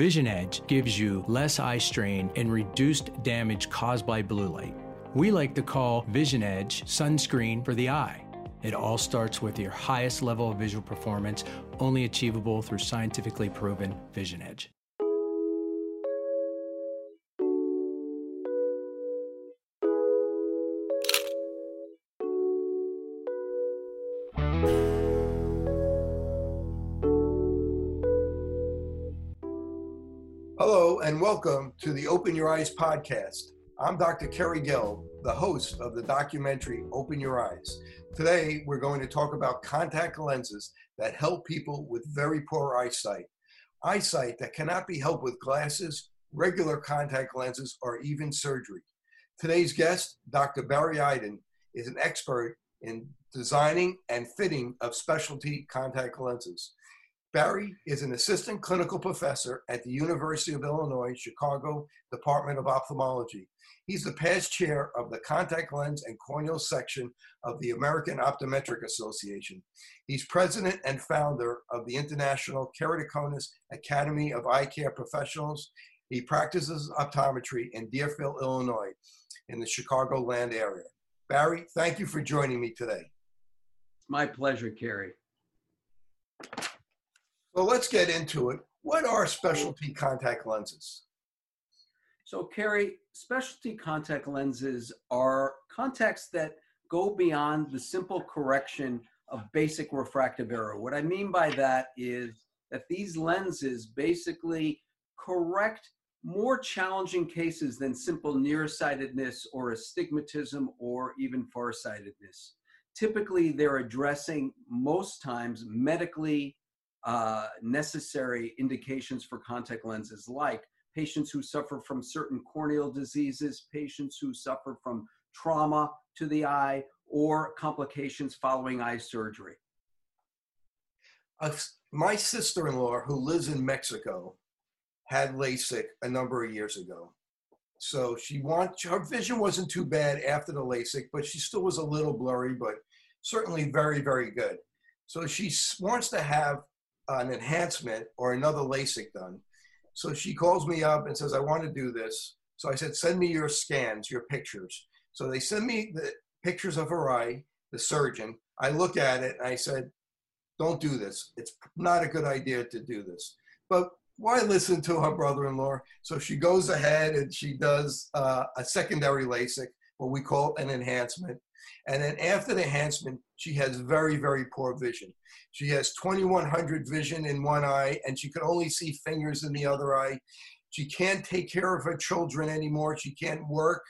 Vision Edge gives you less eye strain and reduced damage caused by blue light. We like to call Vision Edge sunscreen for the eye. It all starts with your highest level of visual performance, only achievable through scientifically proven Vision Edge. Welcome to the Open Your Eyes podcast. I'm Dr. Kerry Gelb, the host of the documentary Open Your Eyes. Today, we're going to talk about contact lenses that help people with very poor eyesight. Eyesight that cannot be helped with glasses, regular contact lenses, or even surgery. Today's guest, Dr. Barry Eiden, is an expert in designing and fitting of specialty contact lenses. Barry is an assistant clinical professor at the University of Illinois Chicago Department of Ophthalmology. He's the past chair of the contact lens and corneal section of the American Optometric Association. He's president and founder of the International Keratoconus Academy of Eye Care Professionals. He practices optometry in Deerfield, Illinois, in the Chicagoland area. Barry, thank you for joining me today. My pleasure, Kerry. So let's get into it. What are specialty contact lenses? So, Kerry, specialty contact lenses are contacts that go beyond the simple correction of basic refractive error. What I mean by that is that these lenses basically correct more challenging cases than simple nearsightedness or astigmatism or even farsightedness. Typically, they're addressing most times medically uh, necessary indications for contact lenses, like patients who suffer from certain corneal diseases, patients who suffer from trauma to the eye, or complications following eye surgery. Uh, my sister in law, who lives in Mexico, had LASIK a number of years ago. So she wants her vision wasn't too bad after the LASIK, but she still was a little blurry, but certainly very, very good. So she wants to have an enhancement or another LASIK done. So she calls me up and says, I want to do this. So I said, send me your scans, your pictures. So they send me the pictures of her eye, the surgeon. I look at it and I said, don't do this. It's not a good idea to do this. But why listen to her brother-in-law? So she goes ahead and she does uh, a secondary LASIK, what we call an enhancement. And then after the enhancement, she has very, very poor vision. She has 2100 vision in one eye, and she can only see fingers in the other eye. She can't take care of her children anymore. She can't work.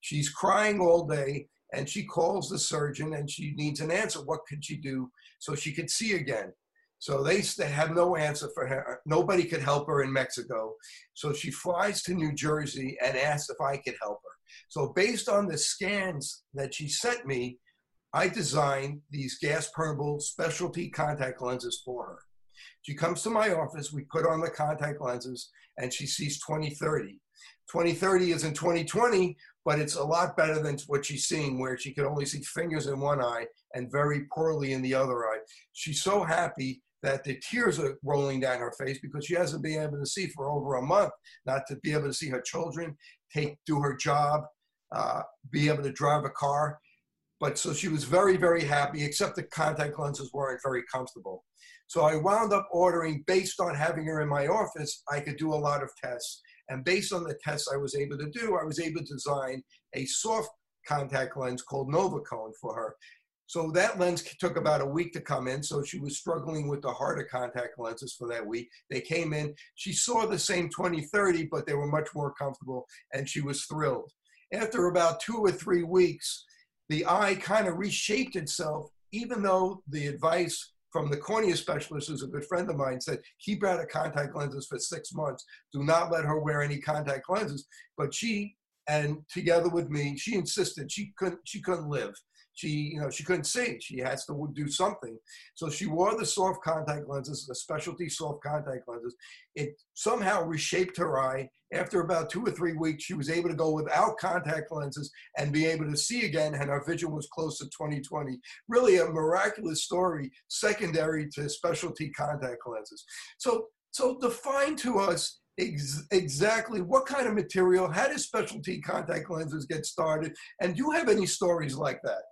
She's crying all day, and she calls the surgeon and she needs an answer. What could she do so she could see again? So they, they have no answer for her. Nobody could help her in Mexico. So she flies to New Jersey and asks if I could help her. So based on the scans that she sent me, I designed these gas permeable specialty contact lenses for her. She comes to my office, we put on the contact lenses, and she sees 2030. 2030 is in 2020, but it's a lot better than what she's seeing, where she could only see fingers in one eye and very poorly in the other eye. She's so happy that the tears are rolling down her face because she hasn't been able to see for over a month, not to be able to see her children, take do her job, uh, be able to drive a car. But so she was very, very happy, except the contact lenses weren't very comfortable. So I wound up ordering, based on having her in my office, I could do a lot of tests. And based on the tests I was able to do, I was able to design a soft contact lens called NovaKone for her. So that lens took about a week to come in. So she was struggling with the harder contact lenses for that week. They came in. She saw the same 2030, but they were much more comfortable, and she was thrilled. After about two or three weeks, the eye kind of reshaped itself, even though the advice from the cornea specialist, who's a good friend of mine, said keep out of contact lenses for six months. Do not let her wear any contact lenses. But she and together with me, she insisted she couldn't she couldn't live she, you know, she couldn't see. She has to do something. So she wore the soft contact lenses, the specialty soft contact lenses. It somehow reshaped her eye. After about two or three weeks, she was able to go without contact lenses and be able to see again, and her vision was close to 2020. Really a miraculous story, secondary to specialty contact lenses. So, so define to us ex- exactly what kind of material, how do specialty contact lenses get started, and do you have any stories like that?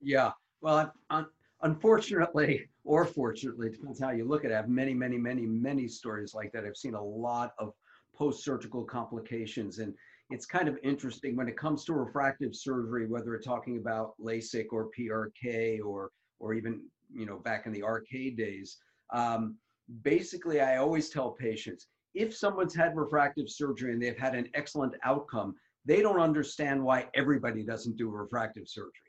Yeah, well, un- unfortunately, or fortunately, depends how you look at it. I have many, many, many, many stories like that. I've seen a lot of post-surgical complications, and it's kind of interesting when it comes to refractive surgery, whether we're talking about LASIK or PRK or or even you know back in the RK days. Um, basically, I always tell patients if someone's had refractive surgery and they've had an excellent outcome, they don't understand why everybody doesn't do refractive surgery.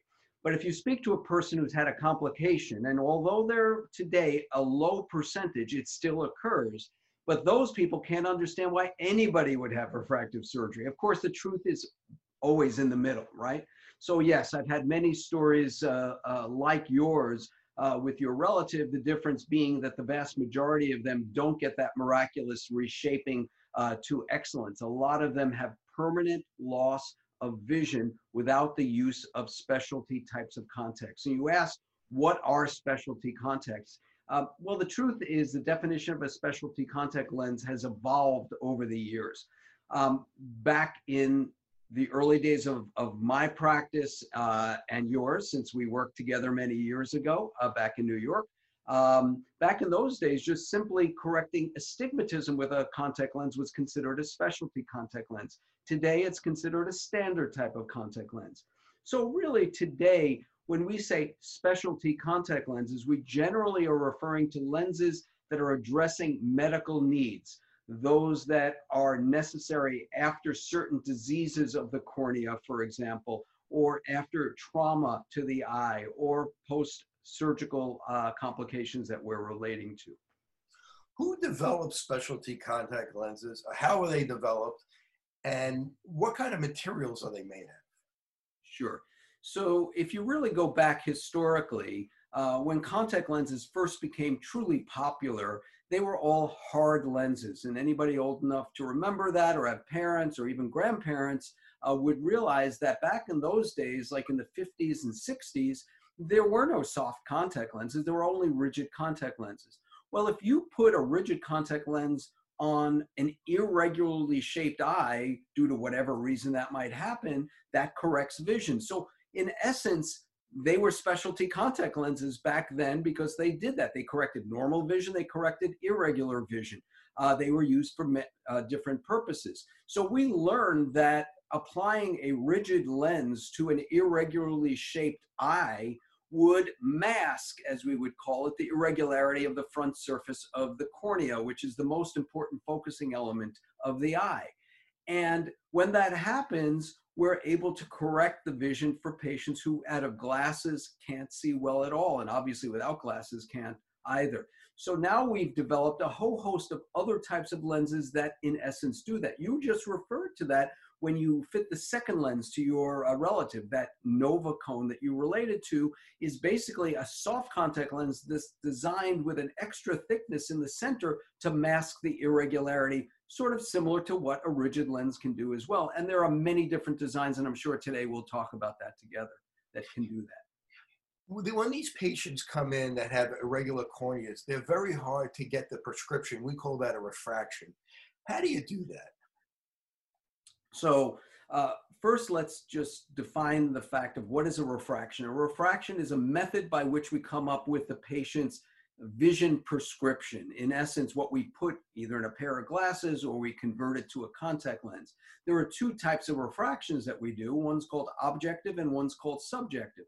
But if you speak to a person who's had a complication, and although they're today a low percentage, it still occurs. But those people can't understand why anybody would have refractive surgery. Of course, the truth is always in the middle, right? So, yes, I've had many stories uh, uh, like yours uh, with your relative, the difference being that the vast majority of them don't get that miraculous reshaping uh, to excellence. A lot of them have permanent loss of vision without the use of specialty types of contacts. And you ask, what are specialty contacts? Uh, well, the truth is the definition of a specialty contact lens has evolved over the years. Um, back in the early days of, of my practice uh, and yours, since we worked together many years ago uh, back in New York. Um, back in those days, just simply correcting astigmatism with a contact lens was considered a specialty contact lens. Today, it's considered a standard type of contact lens. So, really, today, when we say specialty contact lenses, we generally are referring to lenses that are addressing medical needs those that are necessary after certain diseases of the cornea, for example, or after trauma to the eye or post surgical uh, complications that we're relating to. Who develops specialty contact lenses? How are they developed? And what kind of materials are they made of? Sure. So, if you really go back historically, uh, when contact lenses first became truly popular, they were all hard lenses. And anybody old enough to remember that or have parents or even grandparents uh, would realize that back in those days, like in the 50s and 60s, there were no soft contact lenses, there were only rigid contact lenses. Well, if you put a rigid contact lens on an irregularly shaped eye, due to whatever reason that might happen, that corrects vision. So, in essence, they were specialty contact lenses back then because they did that. They corrected normal vision, they corrected irregular vision. Uh, they were used for uh, different purposes. So we learned that applying a rigid lens to an irregularly shaped eye would mask, as we would call it, the irregularity of the front surface of the cornea, which is the most important focusing element of the eye. And when that happens, we're able to correct the vision for patients who out of glasses can't see well at all. And obviously without glasses can't either. So now we've developed a whole host of other types of lenses that in essence do that. You just referred to that when you fit the second lens to your uh, relative that nova cone that you related to is basically a soft contact lens that's designed with an extra thickness in the center to mask the irregularity sort of similar to what a rigid lens can do as well. And there are many different designs, and I'm sure today we'll talk about that together that can do that. When these patients come in that have irregular corneas, they're very hard to get the prescription. We call that a refraction. How do you do that? So, uh, first, let's just define the fact of what is a refraction. A refraction is a method by which we come up with the patient's vision prescription. In essence, what we put either in a pair of glasses or we convert it to a contact lens. There are two types of refractions that we do. One's called objective and one's called subjective.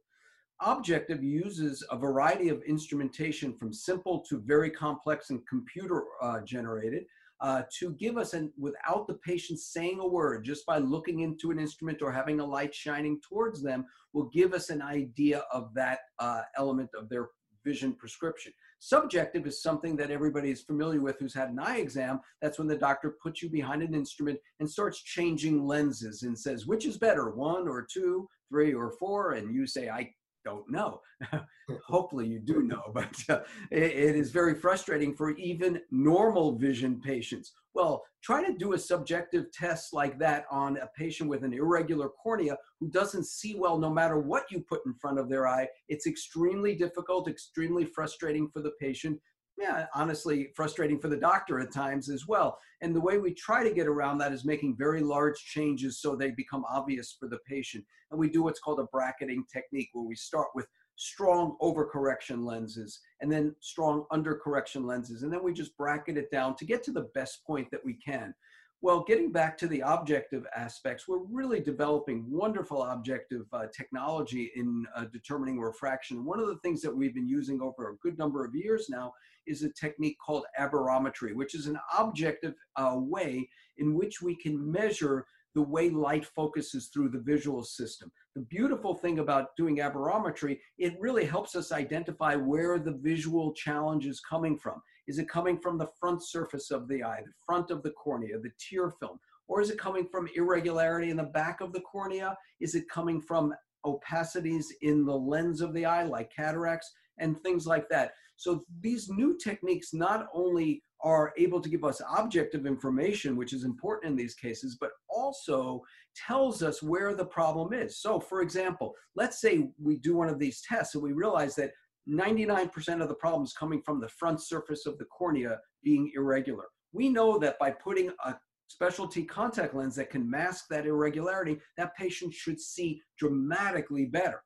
Objective uses a variety of instrumentation from simple to very complex and computer uh, generated uh, to give us, and without the patient saying a word, just by looking into an instrument or having a light shining towards them, will give us an idea of that uh, element of their vision prescription. Subjective is something that everybody is familiar with who's had an eye exam. That's when the doctor puts you behind an instrument and starts changing lenses and says, which is better, one or two, three or four? And you say, I don't know. Hopefully you do know, but uh, it, it is very frustrating for even normal vision patients. Well, try to do a subjective test like that on a patient with an irregular cornea who doesn't see well no matter what you put in front of their eye. It's extremely difficult, extremely frustrating for the patient. Yeah, honestly frustrating for the doctor at times as well. And the way we try to get around that is making very large changes so they become obvious for the patient. And we do what's called a bracketing technique where we start with strong overcorrection lenses and then strong undercorrection lenses. And then we just bracket it down to get to the best point that we can. Well, getting back to the objective aspects, we're really developing wonderful objective uh, technology in uh, determining refraction. One of the things that we've been using over a good number of years now is a technique called aberrometry, which is an objective uh, way in which we can measure the way light focuses through the visual system. The beautiful thing about doing aberrometry, it really helps us identify where the visual challenge is coming from. Is it coming from the front surface of the eye, the front of the cornea, the tear film? Or is it coming from irregularity in the back of the cornea? Is it coming from opacities in the lens of the eye, like cataracts and things like that? So these new techniques not only are able to give us objective information, which is important in these cases, but also tells us where the problem is. So, for example, let's say we do one of these tests and we realize that 99% of the problems coming from the front surface of the cornea being irregular. We know that by putting a specialty contact lens that can mask that irregularity, that patient should see dramatically better.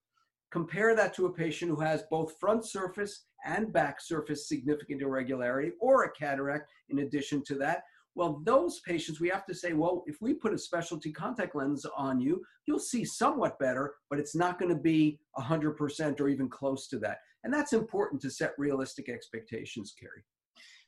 Compare that to a patient who has both front surface and back surface significant irregularity or a cataract in addition to that. Well, those patients, we have to say, well, if we put a specialty contact lens on you, you'll see somewhat better, but it's not going to be 100% or even close to that. And that's important to set realistic expectations, Kerry.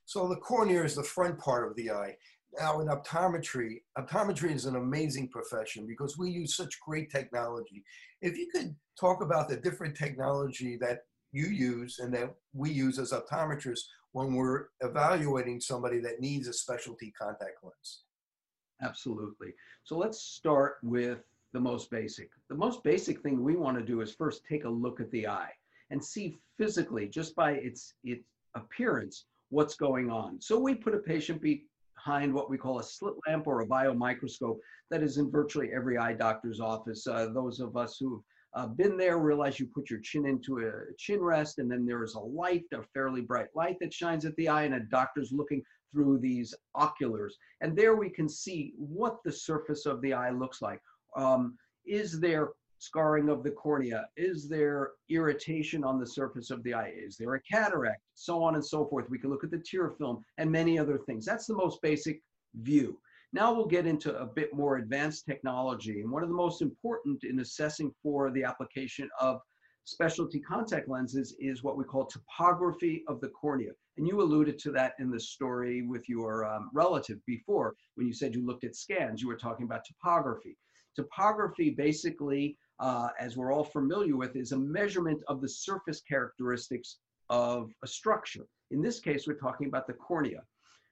So the cornea is the front part of the eye. Now in optometry, optometry is an amazing profession because we use such great technology. If you could talk about the different technology that you use and that we use as optometrists when we're evaluating somebody that needs a specialty contact lens. Absolutely. So let's start with the most basic. The most basic thing we want to do is first take a look at the eye and see physically, just by its, its appearance, what's going on. So we put a patient behind what we call a slit lamp or a biomicroscope that is in virtually every eye doctor's office. Uh, those of us who've uh, been there realize you put your chin into a chin rest and then there is a light, a fairly bright light that shines at the eye and a doctor's looking through these oculars. And there we can see what the surface of the eye looks like. Um, is there scarring of the cornea? Is there irritation on the surface of the eye? Is there a cataract? So on and so forth. We can look at the tear film and many other things. That's the most basic view. Now we'll get into a bit more advanced technology. And one of the most important in assessing for the application of specialty contact lenses is what we call topography of the cornea. And you alluded to that in the story with your um, relative before when you said you looked at scans, you were talking about topography. Topography basically uh, as we're all familiar with, is a measurement of the surface characteristics of a structure. In this case, we're talking about the cornea.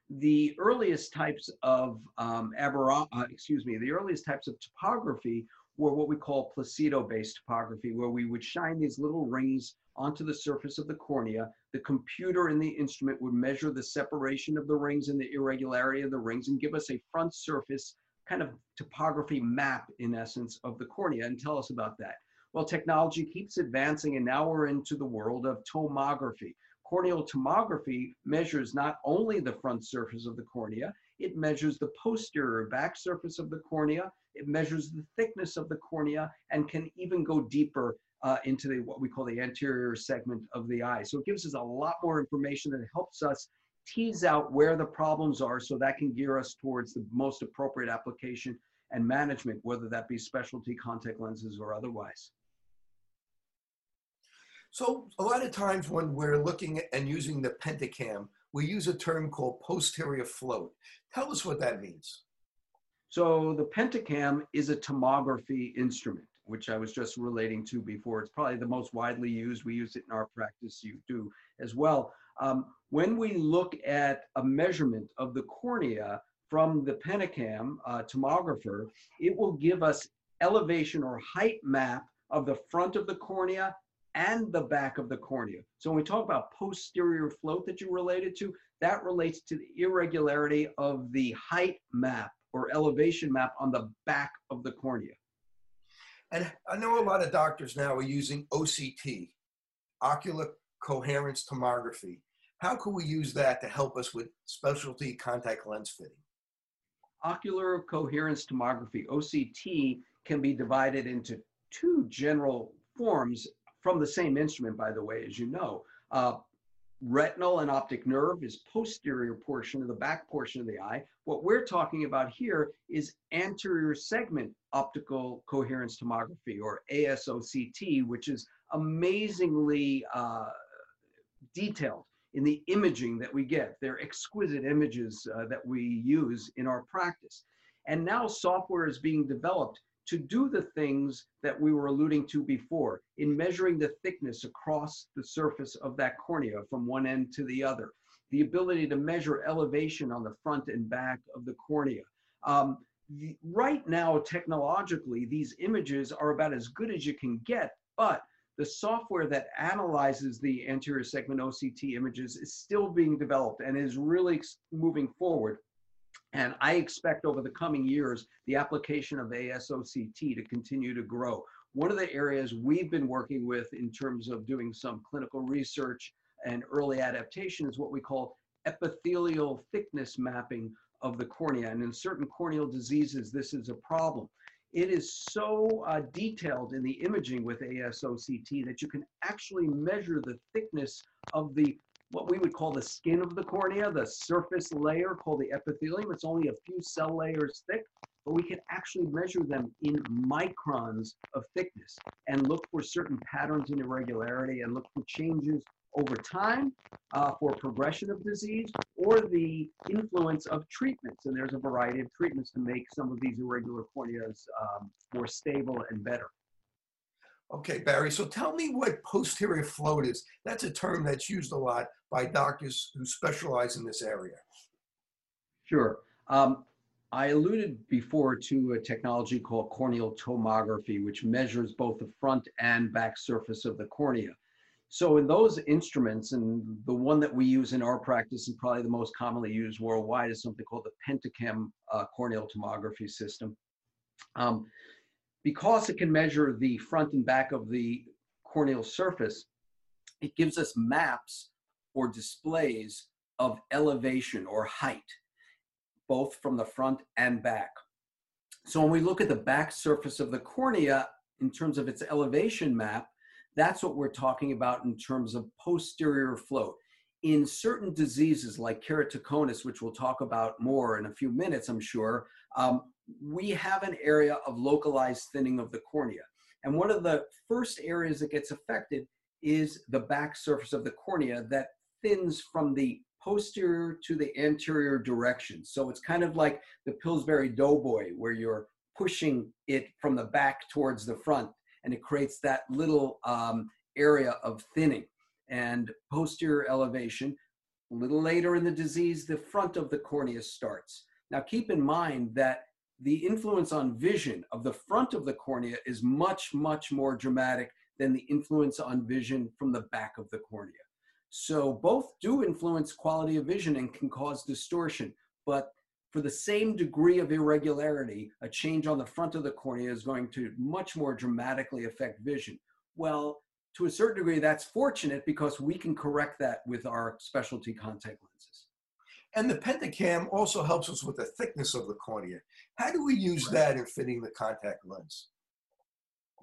The earliest types of um, uh, excuse me, the earliest types of topography were what we call Placido-based topography, where we would shine these little rings onto the surface of the cornea. The computer in the instrument would measure the separation of the rings and the irregularity of the rings and give us a front surface kind of topography map, in essence, of the cornea. And tell us about that. Well, technology keeps advancing, and now we're into the world of tomography. Corneal tomography measures not only the front surface of the cornea, it measures the posterior back surface of the cornea, it measures the thickness of the cornea, and can even go deeper uh, into the, what we call the anterior segment of the eye. So it gives us a lot more information that helps us tease out where the problems are so that can gear us towards the most appropriate application and management, whether that be specialty contact lenses or otherwise. So a lot of times when we're looking at and using the Pentacam, we use a term called posterior float. Tell us what that means. So the Pentacam is a tomography instrument, which I was just relating to before. It's probably the most widely used. We use it in our practice. You do as well. Um, when we look at a measurement of the cornea from the Pentacam uh, tomographer, it will give us elevation or height map of the front of the cornea and the back of the cornea. So when we talk about posterior float that you related to, that relates to the irregularity of the height map or elevation map on the back of the cornea. And I know a lot of doctors now are using OCT, ocular coherence tomography. How can we use that to help us with specialty contact lens fitting? Ocular coherence tomography, OCT, can be divided into two general forms from the same instrument, by the way, as you know. Uh, retinal and optic nerve is posterior portion of the back portion of the eye. What we're talking about here is anterior segment optical coherence tomography or ASOCT, which is amazingly uh, detailed in the imaging that we get. They're exquisite images uh, that we use in our practice. And now software is being developed to do the things that we were alluding to before in measuring the thickness across the surface of that cornea from one end to the other, the ability to measure elevation on the front and back of the cornea. Um, the, right now, technologically, these images are about as good as you can get, but the software that analyzes the anterior segment OCT images is still being developed and is really moving forward. And I expect over the coming years, the application of ASOCT to continue to grow. One of the areas we've been working with in terms of doing some clinical research and early adaptation is what we call epithelial thickness mapping of the cornea. And in certain corneal diseases, this is a problem. It is so uh, detailed in the imaging with ASOCT that you can actually measure the thickness of the what we would call the skin of the cornea, the surface layer called the epithelium. It's only a few cell layers thick, but we can actually measure them in microns of thickness and look for certain patterns and irregularity and look for changes over time uh, for progression of disease or the influence of treatments. And there's a variety of treatments to make some of these irregular corneas um, more stable and better. Okay, Barry, so tell me what posterior float is. That's a term that's used a lot by doctors who specialize in this area. Sure. Um, I alluded before to a technology called corneal tomography, which measures both the front and back surface of the cornea. So in those instruments, and the one that we use in our practice and probably the most commonly used worldwide is something called the Pentacam uh, corneal tomography system. Um, because it can measure the front and back of the corneal surface, it gives us maps or displays of elevation or height, both from the front and back. So when we look at the back surface of the cornea in terms of its elevation map, that's what we're talking about in terms of posterior float. In certain diseases like keratoconus, which we'll talk about more in a few minutes, I'm sure, um, we have an area of localized thinning of the cornea. And one of the first areas that gets affected is the back surface of the cornea that thins from the posterior to the anterior direction. So it's kind of like the Pillsbury Doughboy, where you're pushing it from the back towards the front, and it creates that little um, area of thinning. And posterior elevation, a little later in the disease, the front of the cornea starts. Now, keep in mind that the influence on vision of the front of the cornea is much, much more dramatic than the influence on vision from the back of the cornea. So both do influence quality of vision and can cause distortion, but for the same degree of irregularity, a change on the front of the cornea is going to much more dramatically affect vision. Well, to a certain degree, that's fortunate because we can correct that with our specialty contact lenses. And the Pentacam also helps us with the thickness of the cornea. How do we use that in fitting the contact lens?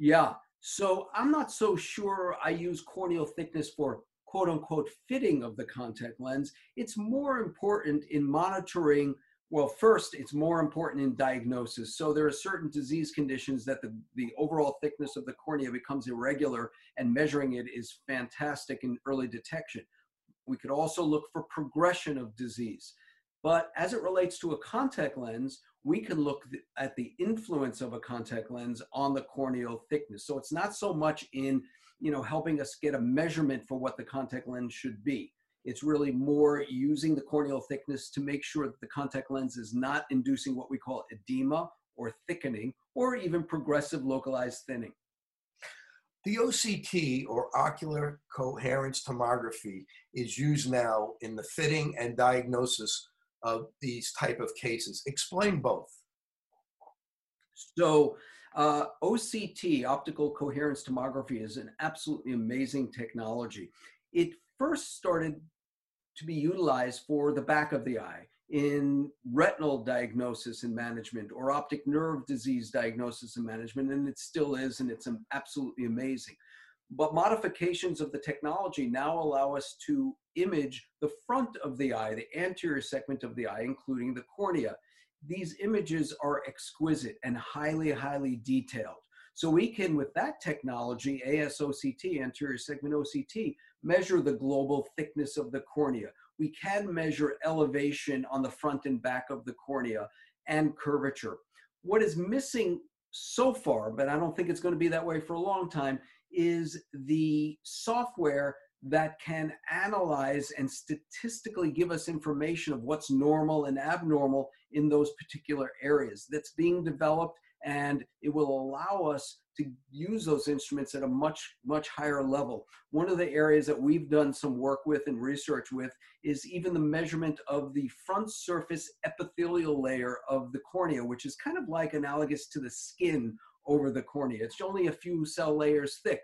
Yeah, so I'm not so sure I use corneal thickness for quote unquote fitting of the contact lens. It's more important in monitoring. Well, first, it's more important in diagnosis. So there are certain disease conditions that the, the overall thickness of the cornea becomes irregular, and measuring it is fantastic in early detection. We could also look for progression of disease. But as it relates to a contact lens, we can look at the influence of a contact lens on the corneal thickness. So it's not so much in, you know, helping us get a measurement for what the contact lens should be. It's really more using the corneal thickness to make sure that the contact lens is not inducing what we call edema or thickening or even progressive localized thinning. The OCT or ocular coherence tomography is used now in the fitting and diagnosis of these type of cases. Explain both. So uh, OCT, optical coherence tomography, is an absolutely amazing technology. It first started to be utilized for the back of the eye in retinal diagnosis and management or optic nerve disease diagnosis and management, and it still is, and it's absolutely amazing. But modifications of the technology now allow us to image the front of the eye, the anterior segment of the eye, including the cornea. These images are exquisite and highly, highly detailed. So we can, with that technology, ASOCT, anterior segment OCT, measure the global thickness of the cornea. We can measure elevation on the front and back of the cornea and curvature. What is missing so far, but I don't think it's going to be that way for a long time, is the software that can analyze and statistically give us information of what's normal and abnormal in those particular areas. That's being developed and it will allow us to use those instruments at a much much higher level. One of the areas that we've done some work with and research with is even the measurement of the front surface epithelial layer of the cornea which is kind of like analogous to the skin over the cornea. It's only a few cell layers thick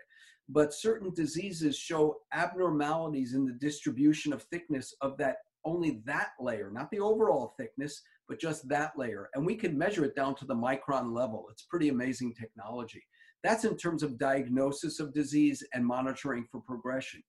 but certain diseases show abnormalities in the distribution of thickness of that only that layer not the overall thickness but just that layer. And we can measure it down to the micron level. It's pretty amazing technology. That's in terms of diagnosis of disease and monitoring for progression.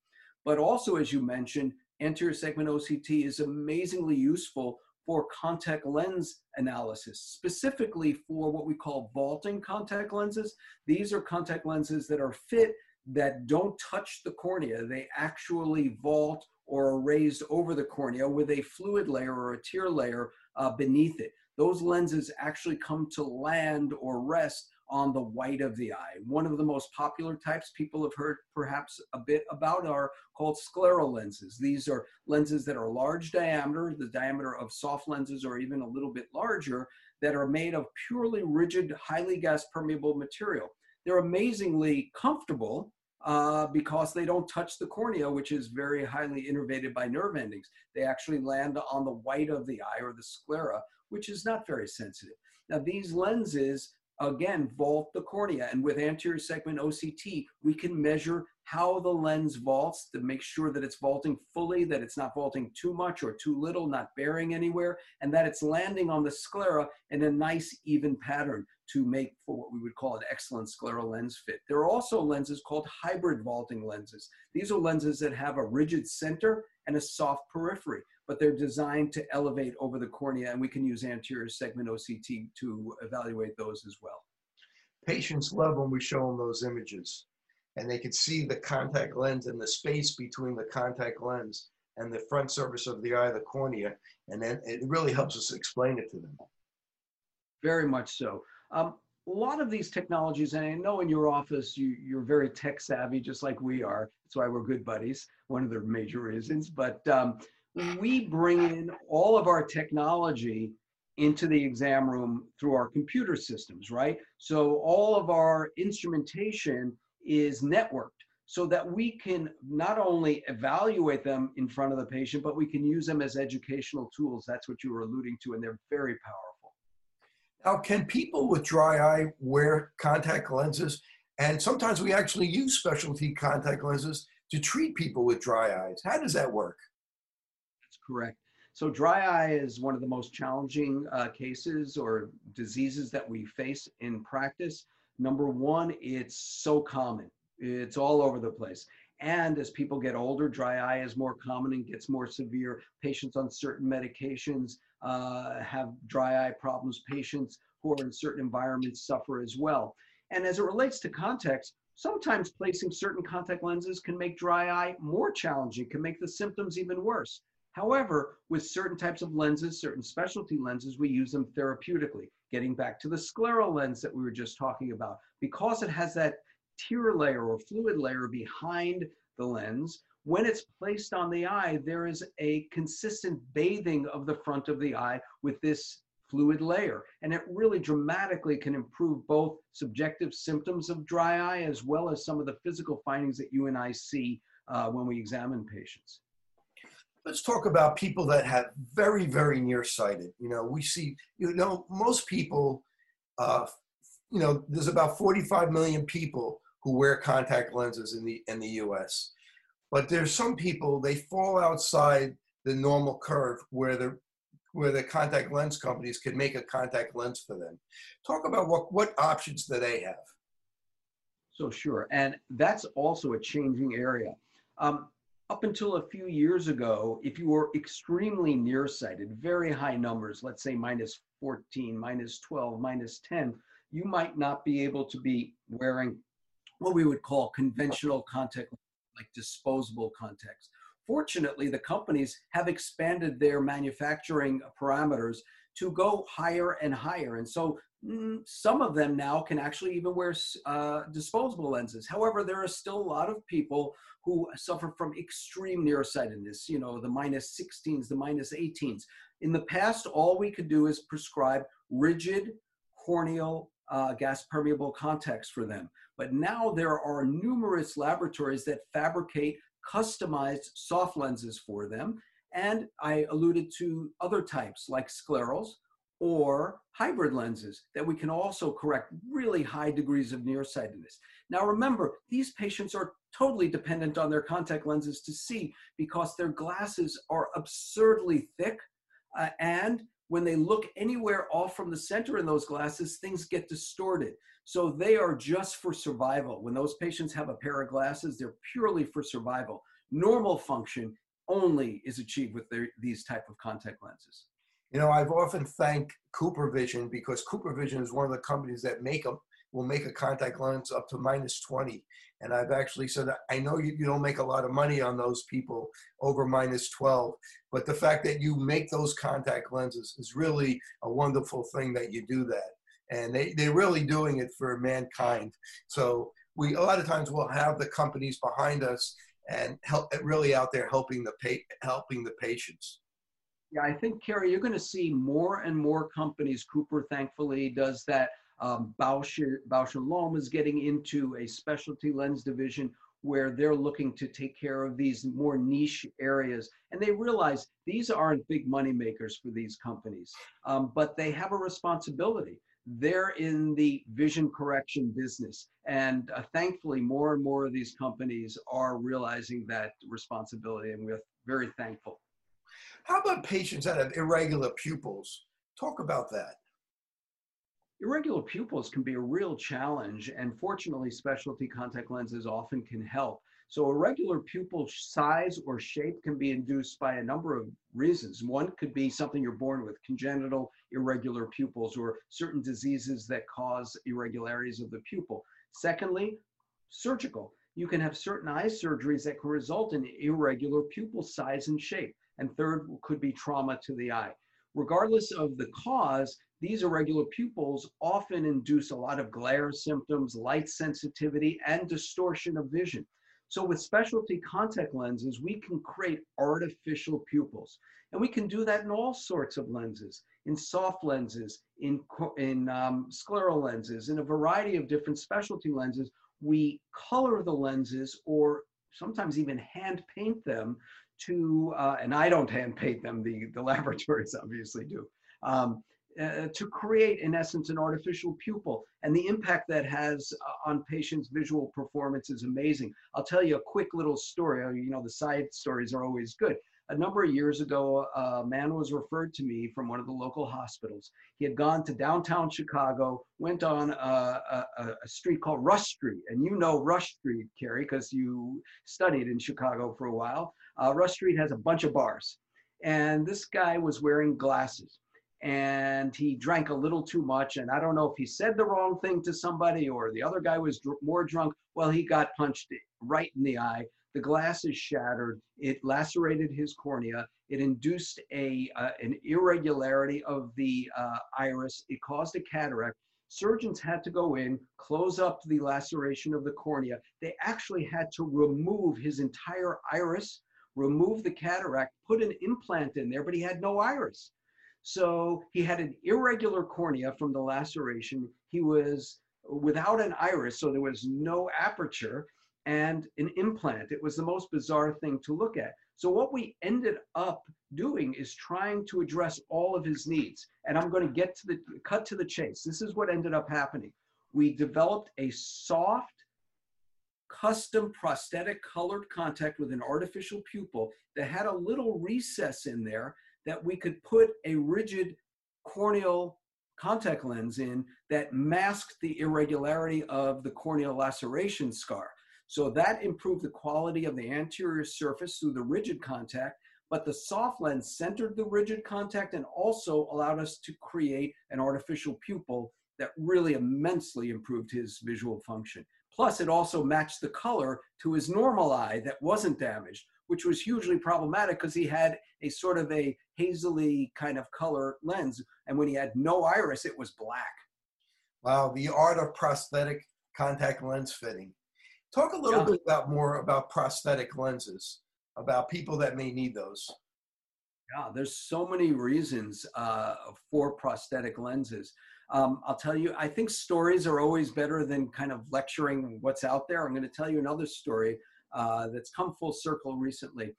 But also, as you mentioned, anterior segment OCT is amazingly useful for contact lens analysis, specifically for what we call vaulting contact lenses. These are contact lenses that are fit that don't touch the cornea. They actually vault or are raised over the cornea with a fluid layer or a tear layer uh, beneath it. Those lenses actually come to land or rest on the white of the eye. One of the most popular types people have heard perhaps a bit about are called scleral lenses. These are lenses that are large diameter, the diameter of soft lenses or even a little bit larger, that are made of purely rigid, highly gas permeable material. They're amazingly comfortable uh, because they don't touch the cornea, which is very highly innervated by nerve endings. They actually land on the white of the eye or the sclera, which is not very sensitive. Now, these lenses, again, vault the cornea, and with anterior segment OCT, we can measure how the lens vaults to make sure that it's vaulting fully, that it's not vaulting too much or too little, not bearing anywhere, and that it's landing on the sclera in a nice even pattern to make for what we would call an excellent scleral lens fit. There are also lenses called hybrid vaulting lenses. These are lenses that have a rigid center and a soft periphery, but they're designed to elevate over the cornea, and we can use anterior segment OCT to evaluate those as well. Patients love when we show them those images, and they can see the contact lens and the space between the contact lens and the front surface of the eye, the cornea, and then it really helps us explain it to them. Very much so. Um, a lot of these technologies, and I know in your office you, you're very tech savvy, just like we are. That's why we're good buddies, one of the major reasons. But um, we bring in all of our technology into the exam room through our computer systems, right? So all of our instrumentation is networked so that we can not only evaluate them in front of the patient, but we can use them as educational tools. That's what you were alluding to, and they're very powerful. Now, can people with dry eye wear contact lenses? And sometimes we actually use specialty contact lenses to treat people with dry eyes. How does that work? That's correct. So, dry eye is one of the most challenging uh, cases or diseases that we face in practice. Number one, it's so common, it's all over the place. And as people get older, dry eye is more common and gets more severe. Patients on certain medications uh, have dry eye problems. Patients who are in certain environments suffer as well. And as it relates to context, sometimes placing certain contact lenses can make dry eye more challenging, can make the symptoms even worse. However, with certain types of lenses, certain specialty lenses, we use them therapeutically. Getting back to the scleral lens that we were just talking about, because it has that tear layer or fluid layer behind the lens, when it's placed on the eye, there is a consistent bathing of the front of the eye with this fluid layer. And it really dramatically can improve both subjective symptoms of dry eye as well as some of the physical findings that you and I see uh, when we examine patients. Let's talk about people that have very, very nearsighted. You know, we see, you know, most people, uh, you know, there's about 45 million people who wear contact lenses in the in the U.S. But there's some people, they fall outside the normal curve where the where the contact lens companies can make a contact lens for them. Talk about what what options do they have? So sure, and that's also a changing area. Um, up until a few years ago, if you were extremely nearsighted, very high numbers, let's say minus 14, minus 12, minus 10, you might not be able to be wearing what we would call conventional contact, like disposable contacts. Fortunately, the companies have expanded their manufacturing parameters to go higher and higher. And so mm, some of them now can actually even wear uh, disposable lenses. However, there are still a lot of people who suffer from extreme nearsightedness, you know, the minus 16s, the minus 18s. In the past, all we could do is prescribe rigid corneal uh, gas permeable contacts for them. But now there are numerous laboratories that fabricate customized soft lenses for them. And I alluded to other types like sclerals or hybrid lenses that we can also correct really high degrees of nearsightedness. Now remember, these patients are totally dependent on their contact lenses to see because their glasses are absurdly thick uh, and when they look anywhere off from the center in those glasses, things get distorted. So they are just for survival. When those patients have a pair of glasses, they're purely for survival. Normal function only is achieved with their, these type of contact lenses. You know, I've often thanked CooperVision because CooperVision is one of the companies that make them will make a contact lens up to minus 20. And I've actually said, I know you, you don't make a lot of money on those people over minus 12, but the fact that you make those contact lenses is really a wonderful thing that you do that. And they, they're really doing it for mankind. So we, a lot of times we'll have the companies behind us and help really out there helping the, pa- helping the patients. Yeah, I think, Kerry, you're going to see more and more companies. Cooper, thankfully, does that um, Bausch, Bausch & Lomb is getting into a specialty lens division where they're looking to take care of these more niche areas. And they realize these aren't big money makers for these companies, um, but they have a responsibility. They're in the vision correction business. And uh, thankfully, more and more of these companies are realizing that responsibility, and we're very thankful. How about patients that have irregular pupils? Talk about that. Irregular pupils can be a real challenge, and fortunately, specialty contact lenses often can help. So, irregular pupil size or shape can be induced by a number of reasons. One could be something you're born with, congenital irregular pupils, or certain diseases that cause irregularities of the pupil. Secondly, surgical. You can have certain eye surgeries that can result in irregular pupil size and shape. And third could be trauma to the eye. Regardless of the cause, these irregular pupils often induce a lot of glare symptoms, light sensitivity, and distortion of vision. So with specialty contact lenses, we can create artificial pupils. And we can do that in all sorts of lenses, in soft lenses, in, in um, scleral lenses, in a variety of different specialty lenses. We color the lenses or sometimes even hand paint them to, uh, and I don't hand paint them, the, the laboratories obviously do, um, uh, to create, in essence, an artificial pupil. And the impact that has uh, on patients' visual performance is amazing. I'll tell you a quick little story. Uh, you know, the side stories are always good. A number of years ago, a man was referred to me from one of the local hospitals. He had gone to downtown Chicago, went on a, a, a street called Rush Street. And you know Rush Street, Kerry, because you studied in Chicago for a while. Uh, Rush Street has a bunch of bars. And this guy was wearing glasses and he drank a little too much. And I don't know if he said the wrong thing to somebody or the other guy was dr- more drunk. Well, he got punched right in the eye. The glass is shattered. It lacerated his cornea. It induced a uh, an irregularity of the uh, iris. It caused a cataract. Surgeons had to go in, close up the laceration of the cornea. They actually had to remove his entire iris, remove the cataract, put an implant in there, but he had no iris. So he had an irregular cornea from the laceration. He was without an iris, so there was no aperture and an implant. It was the most bizarre thing to look at. So what we ended up doing is trying to address all of his needs. And I'm going to get to the cut to the chase. This is what ended up happening. We developed a soft custom prosthetic colored contact with an artificial pupil that had a little recess in there that we could put a rigid corneal contact lens in that masked the irregularity of the corneal laceration scar. So that improved the quality of the anterior surface through the rigid contact, but the soft lens centered the rigid contact and also allowed us to create an artificial pupil that really immensely improved his visual function. Plus, it also matched the color to his normal eye that wasn't damaged, which was hugely problematic because he had a sort of a hazily kind of color lens. And when he had no iris, it was black. Wow, the art of prosthetic contact lens fitting. Talk a little yeah. bit about more about prosthetic lenses, about people that may need those. Yeah, there's so many reasons uh, for prosthetic lenses. Um, I'll tell you, I think stories are always better than kind of lecturing what's out there. I'm going to tell you another story uh, that's come full circle recently.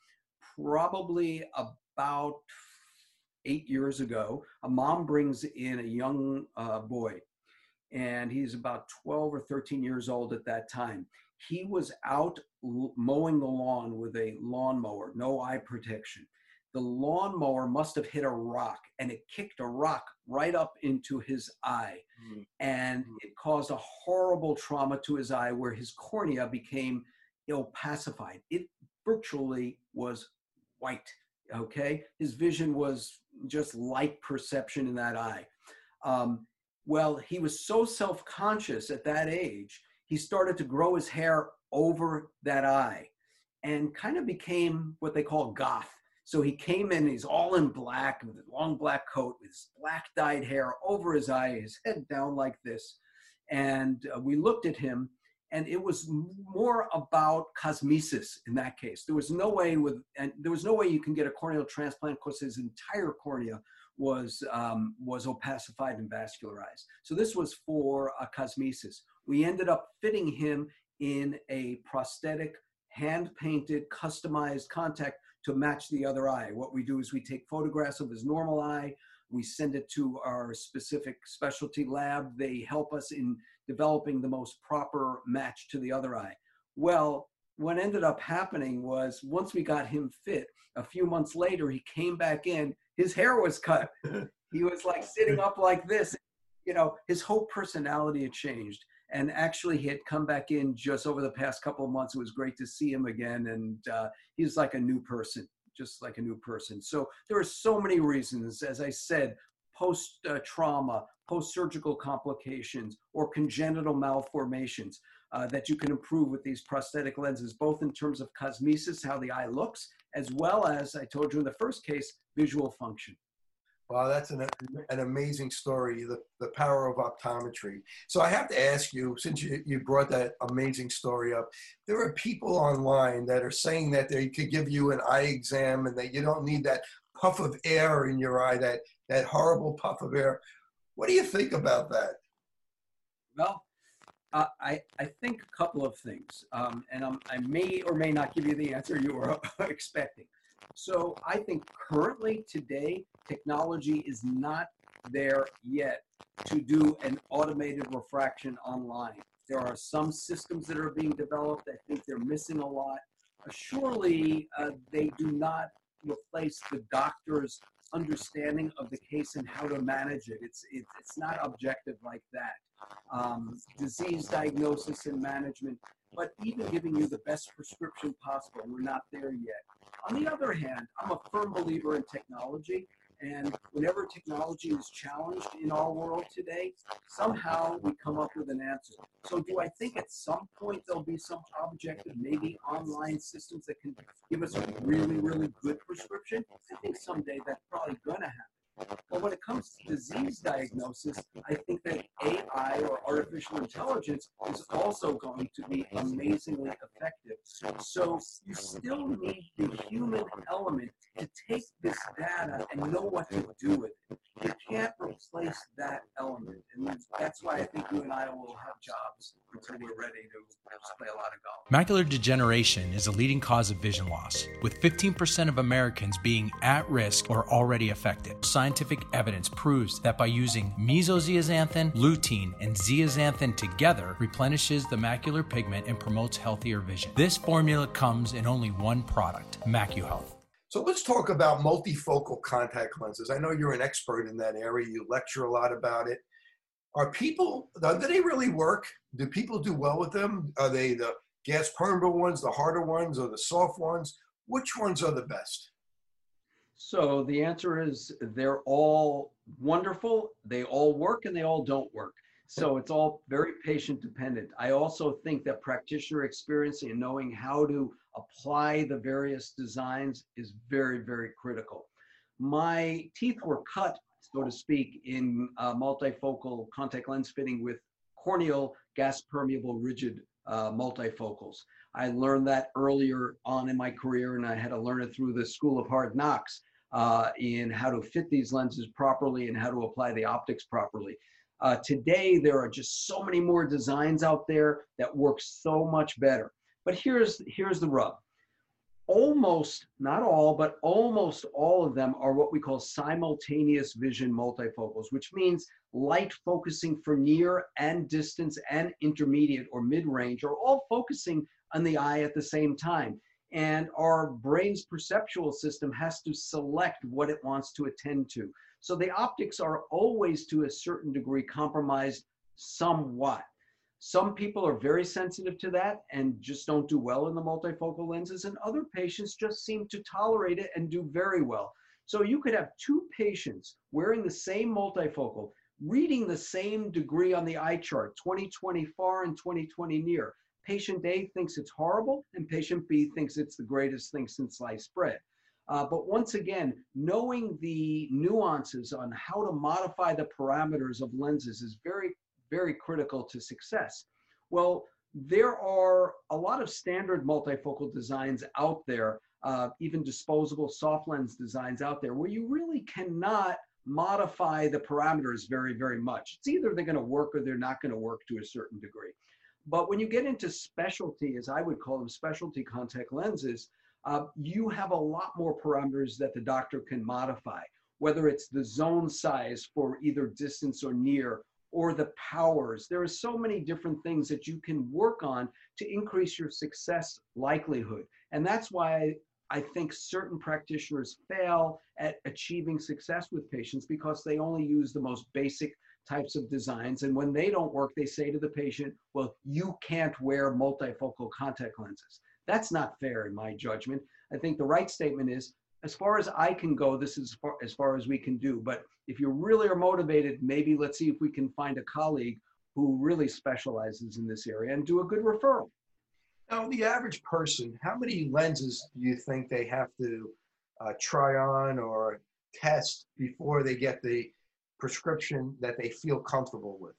Probably about eight years ago, a mom brings in a young uh, boy, and he's about 12 or 13 years old at that time. He was out mowing the lawn with a lawnmower, no eye protection the lawnmower must have hit a rock and it kicked a rock right up into his eye mm-hmm. and mm. it caused a horrible trauma to his eye where his cornea became opacified it virtually was white okay? His vision was just light perception in that eye. Um, well he was so self-conscious at that age he started to grow his hair over that eye and kind of became what they call goth. So he came in, he's all in black with a long black coat, with his black dyed hair over his eye, his head down like this. And uh, we looked at him, and it was more about cosmesis in that case. There was no way with, and there was no way you can get a corneal transplant because his entire cornea was um, was opacified and vascularized. So this was for a cosmesis. We ended up fitting him in a prosthetic, hand painted, customized contact to match the other eye. What we do is we take photographs of his normal eye, we send it to our specific specialty lab. They help us in developing the most proper match to the other eye. Well, what ended up happening was once we got him fit, a few months later, he came back in, his hair was cut. he was like sitting up like this. You know, his whole personality had changed and actually he had come back in just over the past couple of months it was great to see him again and uh, he's like a new person just like a new person so there are so many reasons as i said post uh, trauma post surgical complications or congenital malformations uh, that you can improve with these prosthetic lenses both in terms of cosmesis how the eye looks as well as i told you in the first case visual function Wow, that's an, an amazing story, the, the power of optometry. So I have to ask you, since you, you brought that amazing story up, there are people online that are saying that they could give you an eye exam and that you don't need that puff of air in your eye, that, that horrible puff of air. What do you think about that? Well, uh, I, I think a couple of things, um, and I'm, I may or may not give you the answer you were expecting. So I think currently today, technology is not there yet to do an automated refraction online. There are some systems that are being developed. I think they're missing a lot. Surely uh, they do not replace the doctor's understanding of the case and how to manage it. It's, it, it's not objective like that. Um, disease diagnosis and management but even giving you the best prescription possible. We're not there yet. On the other hand, I'm a firm believer in technology. And whenever technology is challenged in our world today, somehow we come up with an answer. So, do I think at some point there'll be some objective, maybe online systems that can give us a really, really good prescription? I think someday that's probably going to happen. But when it comes to disease diagnosis, I think that AI or artificial intelligence is also going to be amazingly effective. So you still need the human element to take this data and know what to do with it. You can't replace that element. And that's why I think you and I will have jobs until we're ready to play a lot of golf. Macular degeneration is a leading cause of vision loss, with 15% of Americans being at risk or already affected. Scientific evidence proves that by using mesozeaxanthin, lutein, and zeaxanthin together replenishes the macular pigment and promotes healthier vision. This formula comes in only one product, MacuHealth. So let's talk about multifocal contact lenses. I know you're an expert in that area. You lecture a lot about it. Are people, do they really work? Do people do well with them? Are they the gas permeable ones, the harder ones, or the soft ones? Which ones are the best? So the answer is they're all wonderful. They all work and they all don't work. So it's all very patient dependent. I also think that practitioner experience and knowing how to apply the various designs is very, very critical. My teeth were cut, so to speak, in uh, multifocal contact lens fitting with corneal gas permeable rigid uh, multifocals. I learned that earlier on in my career, and I had to learn it through the School of Hard Knocks uh, in how to fit these lenses properly and how to apply the optics properly. Uh, today, there are just so many more designs out there that work so much better. But here's, here's the rub. Almost, not all, but almost all of them are what we call simultaneous vision multifocals, which means light focusing for near and distance and intermediate or mid-range are all focusing on the eye at the same time. And our brain's perceptual system has to select what it wants to attend to. So the optics are always to a certain degree compromised somewhat. Some people are very sensitive to that and just don't do well in the multifocal lenses, and other patients just seem to tolerate it and do very well. So you could have two patients wearing the same multifocal, reading the same degree on the eye chart, 20/20 far and 20/20 near. Patient A thinks it's horrible, and patient B thinks it's the greatest thing since sliced bread. Uh, but once again, knowing the nuances on how to modify the parameters of lenses is very, very critical to success. Well, there are a lot of standard multifocal designs out there, uh, even disposable soft lens designs out there, where you really cannot modify the parameters very, very much. It's either they're going to work or they're not going to work to a certain degree. But when you get into specialty, as I would call them, specialty contact lenses, uh, you have a lot more parameters that the doctor can modify, whether it's the zone size for either distance or near, or the powers. There are so many different things that you can work on to increase your success likelihood. And that's why I think certain practitioners fail at achieving success with patients because they only use the most basic types of designs. And when they don't work, they say to the patient, well, you can't wear multifocal contact lenses. That's not fair in my judgment. I think the right statement is, as far as I can go, this is far, as far as we can do. But if you really are motivated, maybe let's see if we can find a colleague who really specializes in this area and do a good referral. Now, the average person, how many lenses do you think they have to uh, try on or test before they get the prescription that they feel comfortable with?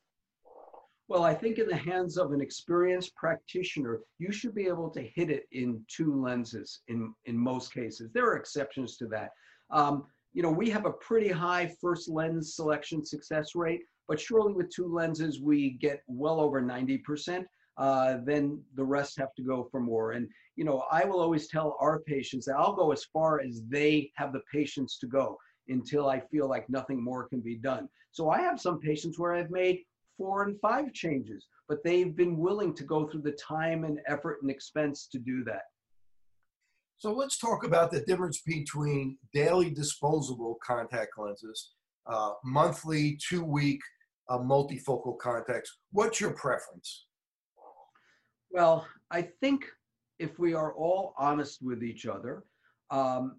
Well, I think in the hands of an experienced practitioner, you should be able to hit it in two lenses in, in most cases. There are exceptions to that. Um, you know, we have a pretty high first lens selection success rate, but surely with two lenses, we get well over 90%. Uh, then the rest have to go for more. And, you know, I will always tell our patients that I'll go as far as they have the patience to go until I feel like nothing more can be done. So I have some patients where I've made four and five changes, but they've been willing to go through the time and effort and expense to do that. So let's talk about the difference between daily disposable contact lenses, uh, monthly, two week uh, multifocal contacts. What's your preference? Well, I think if we are all honest with each other, um,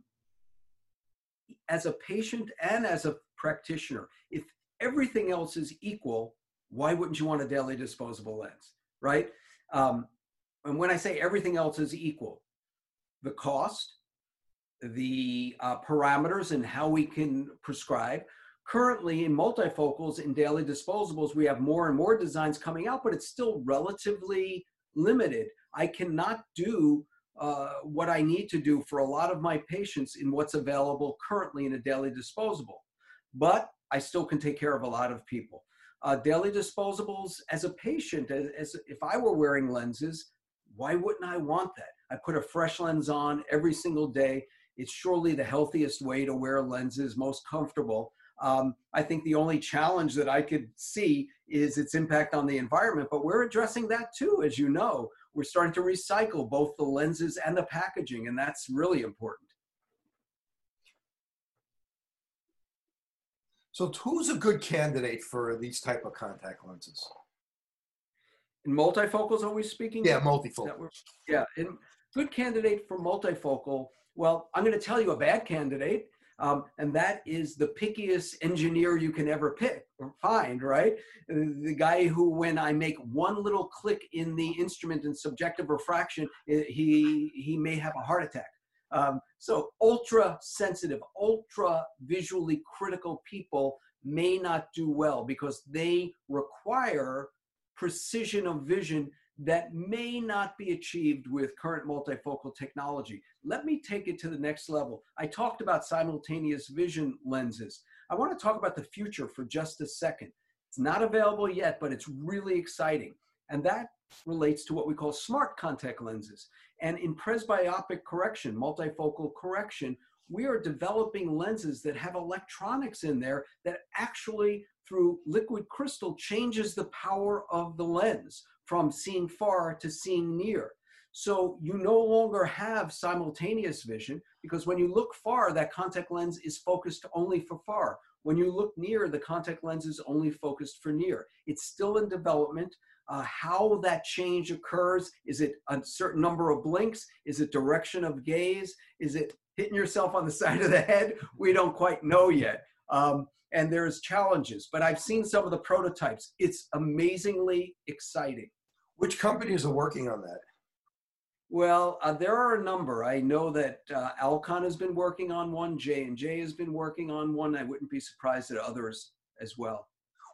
as a patient and as a practitioner, if everything else is equal, why wouldn't you want a daily disposable lens, right? Um, and when I say everything else is equal, the cost, the uh, parameters, and how we can prescribe. Currently, in multifocals in daily disposables, we have more and more designs coming out, but it's still relatively limited. I cannot do uh, what I need to do for a lot of my patients in what's available currently in a daily disposable. But I still can take care of a lot of people. Uh, daily disposables as a patient, as, as if I were wearing lenses, why wouldn't I want that? I put a fresh lens on every single day. It's surely the healthiest way to wear lenses, most comfortable. Um, I think the only challenge that I could see is its impact on the environment, but we're addressing that too, as you know. We're starting to recycle both the lenses and the packaging, and that's really important. So who's a good candidate for these type of contact lenses? In multifocals, are we speaking? Yeah, multifocal. Yeah, and good candidate for multifocal. Well, I'm going to tell you a bad candidate, um, and that is the pickiest engineer you can ever pick or find, right? The guy who, when I make one little click in the instrument in subjective refraction, he he may have a heart attack. Um, so ultra sensitive, ultra visually critical people may not do well because they require precision of vision that may not be achieved with current multifocal technology. Let me take it to the next level. I talked about simultaneous vision lenses. I want to talk about the future for just a second. It's not available yet, but it's really exciting. And that relates to what we call smart contact lenses. And in presbyopic correction, multifocal correction, we are developing lenses that have electronics in there that actually, through liquid crystal, changes the power of the lens from seeing far to seeing near. So you no longer have simultaneous vision because when you look far, that contact lens is focused only for far. When you look near, the contact lens is only focused for near. It's still in development uh, how that change occurs. Is it a certain number of blinks? Is it direction of gaze? Is it hitting yourself on the side of the head? We don't quite know yet. Um, and there's challenges, but I've seen some of the prototypes. It's amazingly exciting. Which companies are working on that? Well, uh, there are a number. I know that uh, Alcon has been working on one. J and J has been working on one. I wouldn't be surprised at others as well.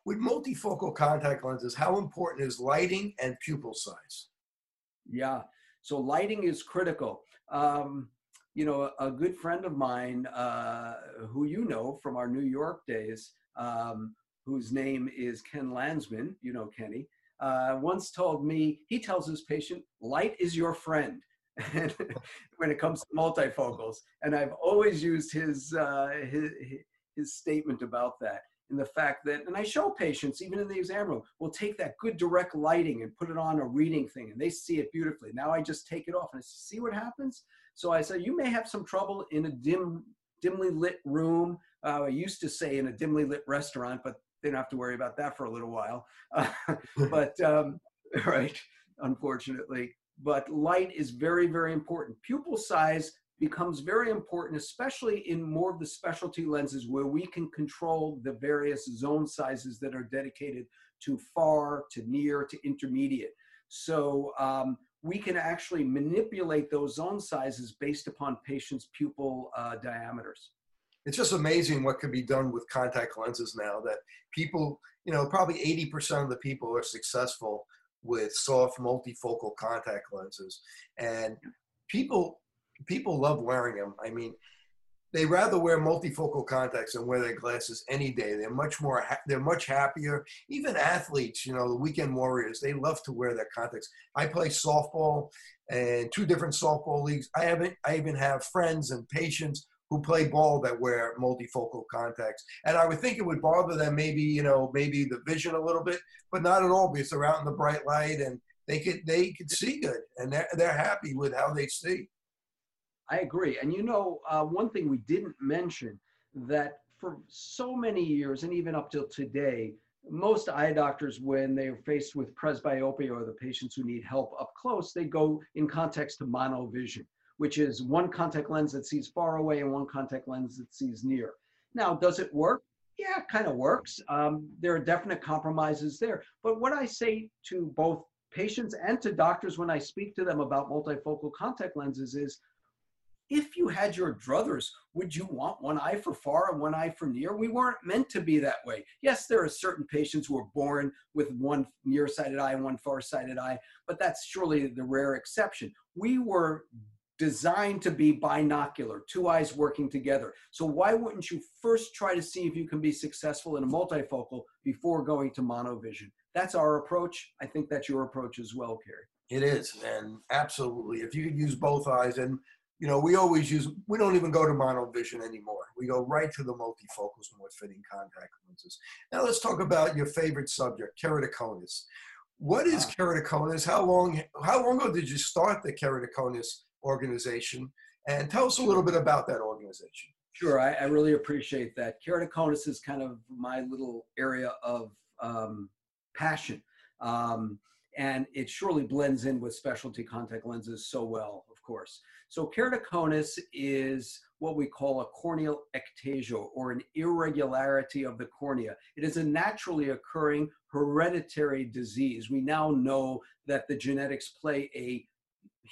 With multifocal contact lenses, how important is lighting and pupil size? Yeah, so lighting is critical. Um, you know, a, good friend of mine uh, who you know from our New York days, um, whose name is Ken Landsman, you know Kenny, uh, once told me, he tells his patient, light is your friend. when it comes to multifocals. And I've always used his, uh, his, his statement about that and the fact that, and I show patients, even in the exam room, will take that good direct lighting and put it on a reading thing and they see it beautifully. Now I just take it off and I see what happens. So I say, you may have some trouble in a dim, dimly lit room. Uh, I used to say in a dimly lit restaurant, but they don't have to worry about that for a little while. Uh, but, um, right, unfortunately. But light is very, very important. Pupil size becomes very important, especially in more of the specialty lenses where we can control the various zone sizes that are dedicated to far, to near, to intermediate. So um, we can actually manipulate those zone sizes based upon patients' pupil uh, diameters. It's just amazing what can be done with contact lenses now that people, you know, probably 80% of the people are successful with soft multifocal contact lenses. And people people love wearing them. I mean, they rather wear multifocal contacts than wear their glasses any day. They're much more, they're much happier. Even athletes, you know, the weekend warriors, they love to wear their contacts. I play softball and two different softball leagues. I haven't, I even have friends and patients who play ball that wear multifocal contacts. And I would think it would bother them maybe, you know, maybe the vision a little bit, but not at all because they're out in the bright light and they could, they could see good and they're, they're happy with how they see. I agree. And you know, uh, one thing we didn't mention that for so many years and even up till today, most eye doctors, when they're faced with presbyopia or the patients who need help up close, they go in context to monovision, which is one contact lens that sees far away and one contact lens that sees near. Now, does it work? Yeah, it kind of works. Um, there are definite compromises there. But what I say to both patients and to doctors when I speak to them about multifocal contact lenses is if you had your druthers, would you want one eye for far and one eye for near? We weren't meant to be that way. Yes, there are certain patients who are born with one nearsighted eye and one far-sighted eye, but that's surely the rare exception. We were designed to be binocular, two eyes working together. So why wouldn't you first try to see if you can be successful in a multifocal before going to monovision? That's our approach. I think that's your approach as well, Kerry. It is, and absolutely. If you could use both eyes, and you know, we always use, we don't even go to monovision anymore. We go right to the multifocals when we're fitting contact lenses. Now let's talk about your favorite subject, keratoconus. What is ah. keratoconus? How long, how long ago did you start the keratoconus organization? And tell us a little bit about that organization. Sure, I, I really appreciate that. Keratoconus is kind of my little area of um, passion. Um, and it surely blends in with specialty contact lenses so well, of course. So keratoconus is what we call a corneal ectasia or an irregularity of the cornea. It is a naturally occurring hereditary disease. We now know that the genetics play a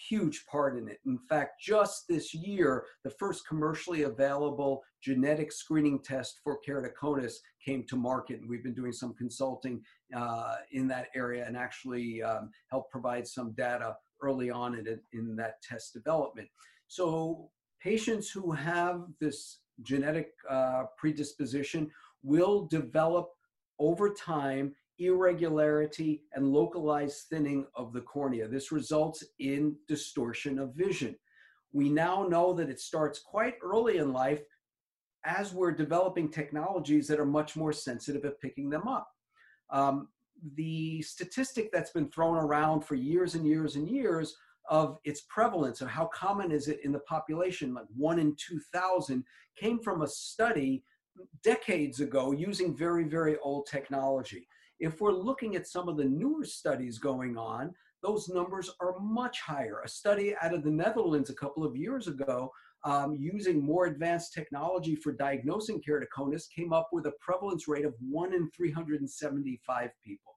huge part in it. In fact, just this year, the first commercially available genetic screening test for keratoconus came to market, and we've been doing some consulting uh, in that area and actually um, help provide some data early on in, in that test development. So patients who have this genetic uh, predisposition will develop over time irregularity and localized thinning of the cornea. This results in distortion of vision. We now know that it starts quite early in life as we're developing technologies that are much more sensitive at picking them up. Um, the statistic that's been thrown around for years and years and years of its prevalence and how common is it in the population, like one in 2,000, came from a study decades ago using very, very old technology. If we're looking at some of the newer studies going on, those numbers are much higher. A study out of the Netherlands a couple of years ago um, using more advanced technology for diagnosing keratoconus came up with a prevalence rate of 1 in 375 people.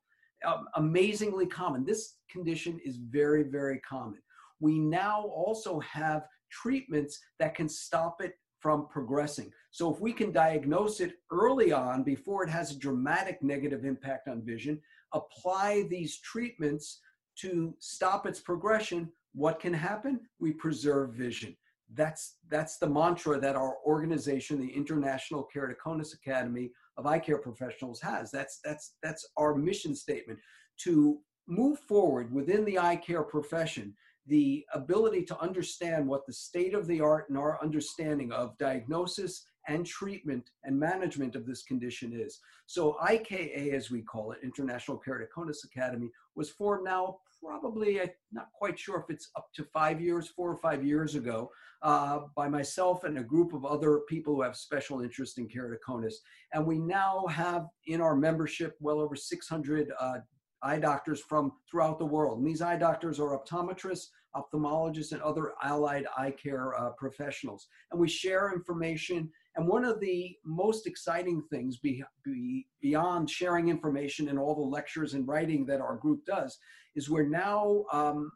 Um, amazingly common. This condition is very, very common. We now also have treatments that can stop it from progressing. So if we can diagnose it early on before it has a dramatic negative impact on vision, apply these treatments to stop its progression, what can happen? We preserve vision that's that's the mantra that our organization the international keratoconus academy of eye care professionals has that's that's that's our mission statement to move forward within the eye care profession the ability to understand what the state of the art and our understanding of diagnosis and treatment and management of this condition is. So IKA, as we call it, International Keratoconus Academy, was formed now probably, I'm not quite sure if it's up to five years, four or five years ago, uh, by myself and a group of other people who have special interest in keratoconus. And we now have in our membership well over 600 uh, eye doctors from throughout the world. And these eye doctors are optometrists, ophthalmologists, and other allied eye care uh, professionals. And we share information. And one of the most exciting things be, be, beyond sharing information and all the lectures and writing that our group does is we're now, um,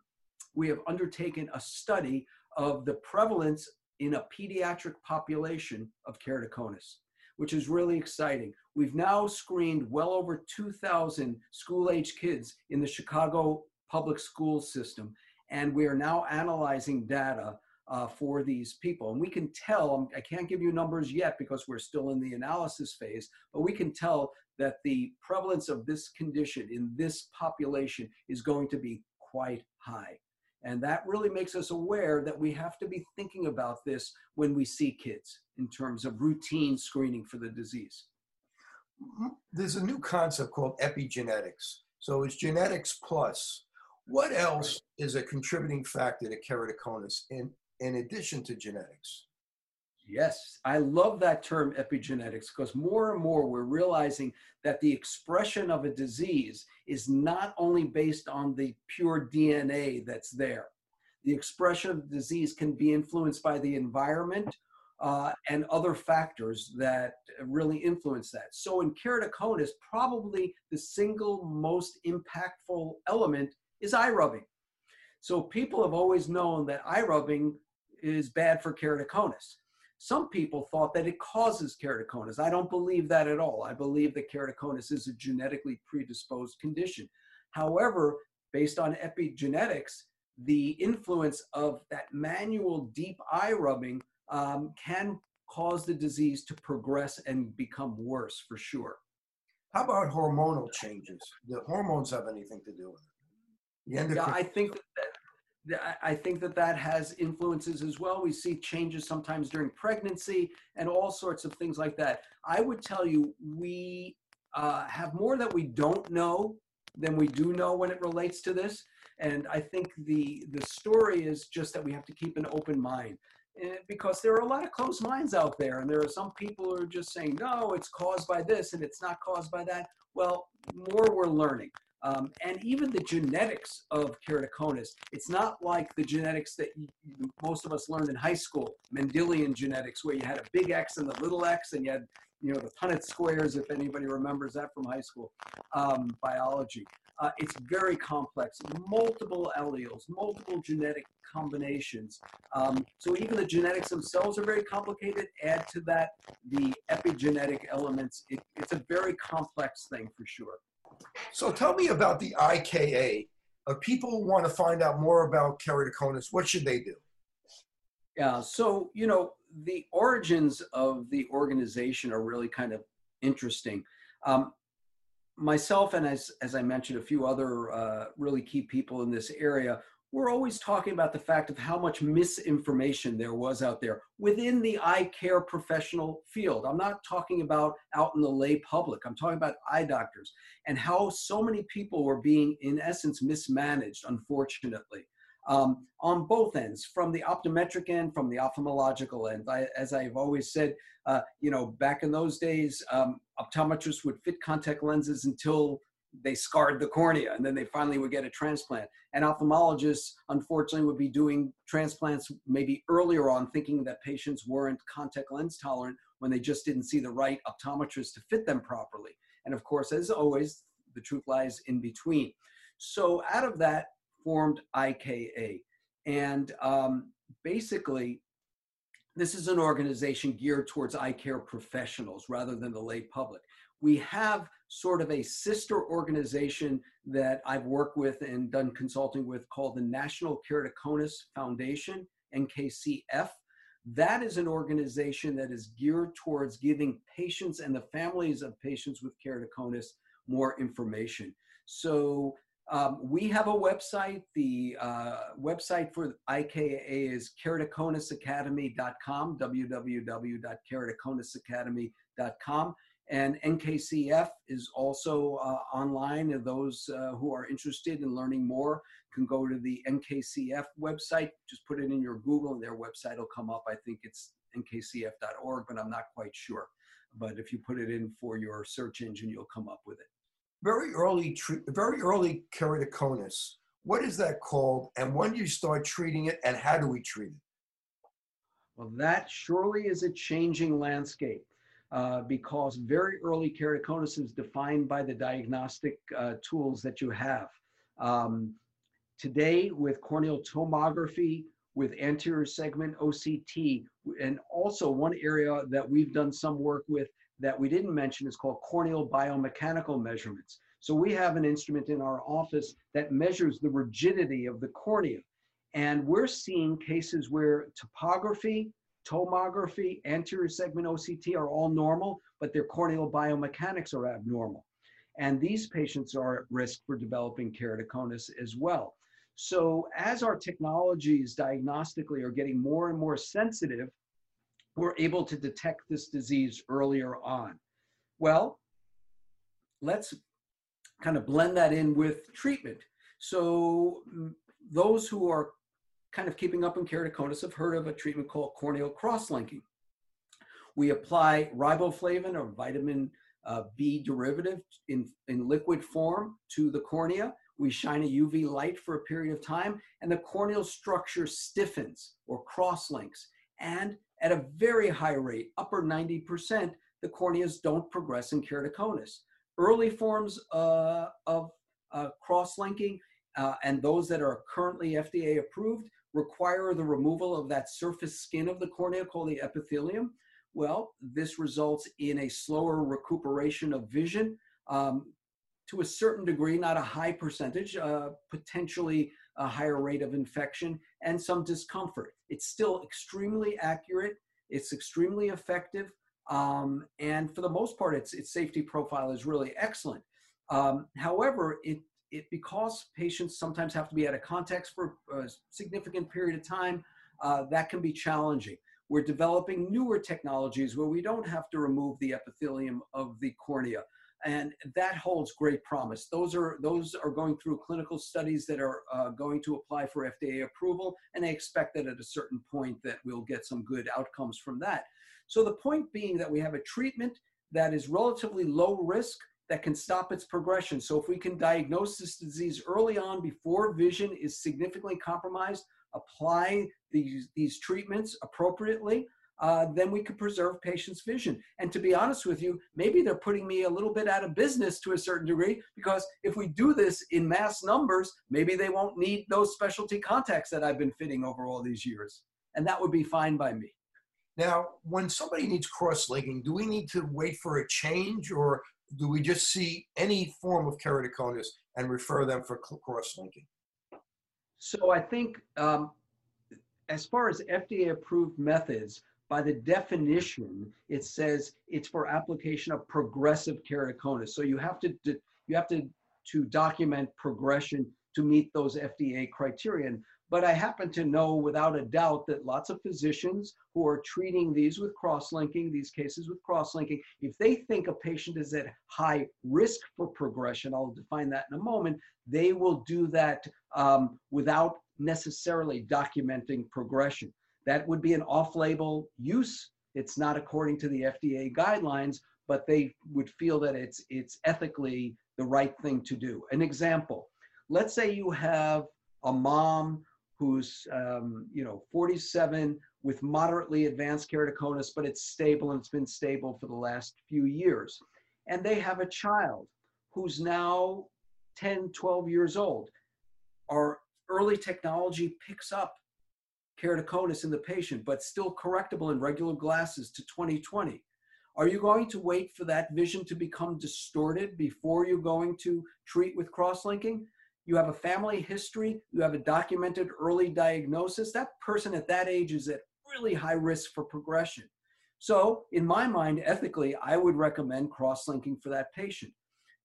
we have undertaken a study of the prevalence in a pediatric population of keratoconus, which is really exciting. We've now screened well over 2,000 school age kids in the Chicago public school system, and we are now analyzing data uh, for these people. And we can tell, um, I can't give you numbers yet because we're still in the analysis phase, but we can tell that the prevalence of this condition in this population is going to be quite high. And that really makes us aware that we have to be thinking about this when we see kids in terms of routine screening for the disease. There's a new concept called epigenetics. So it's genetics plus. What else is a contributing factor to keratoconus in, in addition to genetics? Yes, I love that term epigenetics because more and more we're realizing that the expression of a disease is not only based on the pure DNA that's there. The expression of the disease can be influenced by the environment uh, and other factors that really influence that. So in keratoconus, probably the single most impactful element is eye rubbing. So people have always known that eye rubbing is bad for keratoconus. Some people thought that it causes keratoconus. I don't believe that at all. I believe that keratoconus is a genetically predisposed condition. However, based on epigenetics, the influence of that manual deep eye rubbing um, can cause the disease to progress and become worse for sure. How about hormonal changes? Do hormones have anything to do with it? yeah, I think that I think that that has influences as well. We see changes sometimes during pregnancy and all sorts of things like that. I would tell you, we uh, have more that we don't know than we do know when it relates to this. And I think the the story is just that we have to keep an open mind eh, because there are a lot of closed minds out there, and there are some people who are just saying, no, it's caused by this and it's not caused by that. Well, more we're learning. Um, and even the genetics of keratoconus, it's not like the genetics that you, most of us learned in high school, Mendelian genetics, where you had a big X and the little x, and you had you know the Punnett squares, if anybody remembers that from high school um, biology. Uh, it's very complex, multiple alleles, multiple genetic combinations. Um, so even the genetics themselves are very complicated. Add to that the epigenetic elements. It, it's a very complex thing for sure. So tell me about the IKA. If people want to find out more about keratoconus, what should they do? Yeah, so, you know, the origins of the organization are really kind of interesting. Um, myself and as, as I mentioned, a few other uh, really key people in this area we're always talking about the fact of how much misinformation there was out there within the eye care professional field. I'm not talking about out in the lay public, I'm talking about eye doctors and how so many people were being, in essence, mismanaged, unfortunately. Um, on both ends, from the optometric end, from the ophthalmological end. I, as I've always said, uh, you know, back in those days, um, optometrists would fit contact lenses until they scarred the cornea and then they finally would get a transplant. And ophthalmologists, unfortunately, would be doing transplants maybe earlier on, thinking that patients weren't contact lens tolerant when they just didn't see the right optometrist to fit them properly. And of course, as always, the truth lies in between. So out of that formed IKA. And um, basically, this is an organization geared towards eye care professionals rather than the lay public. We have sort of a sister organization that I've worked with and done consulting with called the National Keratoconus Foundation, NKCF. That is an organization that is geared towards giving patients and the families of patients with keratoconus more information. So um, we have a website. The uh, website for IKA is keratoconusacademy.com, www.keratoconusacademy.com. And NKCF is also uh, online. And those uh, who are interested in learning more can go to the NKCF website. Just put it in your Google and their website will come up. I think it's nkcf.org, but I'm not quite sure. But if you put it in for your search engine, you'll come up with it. Very early, very early keratoconus. What is that called? And when do you start treating it? And how do we treat it? Well, that surely is a changing landscape uh, because very early keratoconus is defined by the diagnostic uh, tools that you have. Um, today, with corneal tomography, with anterior segment OCT, and also one area that we've done some work with that we didn't mention is called corneal biomechanical measurements. So we have an instrument in our office that measures the rigidity of the cornea. And we're seeing cases where topography, tomography, anterior segment OCT are all normal, but their corneal biomechanics are abnormal. And these patients are at risk for developing keratoconus as well. So as our technologies diagnostically are getting more and more sensitive, we're able to detect this disease earlier on. Well, let's kind of blend that in with treatment. So mm, those who are kind of keeping up in keratoconus have heard of a treatment called corneal cross-linking. We apply riboflavin or vitamin uh, B derivative in, in liquid form to the cornea. We shine a UV light for a period of time and the corneal structure stiffens or cross-links. And at a very high rate, upper 90%, the corneas don't progress in keratoconus. Early forms uh, of uh, cross-linking uh, and those that are currently FDA approved require the removal of that surface skin of the cornea called the epithelium. Well, this results in a slower recuperation of vision um, to a certain degree, not a high percentage, uh, potentially a higher rate of infection and some discomfort. It's still extremely accurate, it's extremely effective, um, and for the most part, its, its safety profile is really excellent. Um, however, it it, because patients sometimes have to be out of context for a significant period of time, uh, that can be challenging. We're developing newer technologies where we don't have to remove the epithelium of the cornea. And that holds great promise. Those are, those are going through clinical studies that are uh, going to apply for FDA approval, and I expect that at a certain point that we'll get some good outcomes from that. So the point being that we have a treatment that is relatively low risk that can stop its progression. So if we can diagnose this disease early on before vision is significantly compromised, apply these, these treatments appropriately, uh, then we could preserve patients' vision. And to be honest with you, maybe they're putting me a little bit out of business to a certain degree because if we do this in mass numbers, maybe they won't need those specialty contacts that I've been fitting over all these years. And that would be fine by me. Now, when somebody needs cross-linking, do we need to wait for a change or do we just see any form of keratoconus and refer them for cross-linking? So I think um, as far as FDA approved methods, by the definition, it says it's for application of progressive keratoconus. So you have to you have to to document progression to meet those FDA criteria. But I happen to know without a doubt that lots of physicians who are treating these with cross-linking, these cases with cross-linking, if they think a patient is at high risk for progression, I'll define that in a moment, they will do that um, without necessarily documenting progression. That would be an off-label use. It's not according to the FDA guidelines, but they would feel that it's, it's ethically the right thing to do. An example, let's say you have a mom who's um, you know 47 with moderately advanced keratoconus, but it's stable and it's been stable for the last few years. And they have a child who's now 10, 12 years old. Our early technology picks up keratoconus in the patient, but still correctable in regular glasses to 2020. Are you going to wait for that vision to become distorted before you're going to treat with cross-linking? You have a family history, you have a documented early diagnosis, that person at that age is at really high risk for progression. So, in my mind, ethically, I would recommend cross linking for that patient.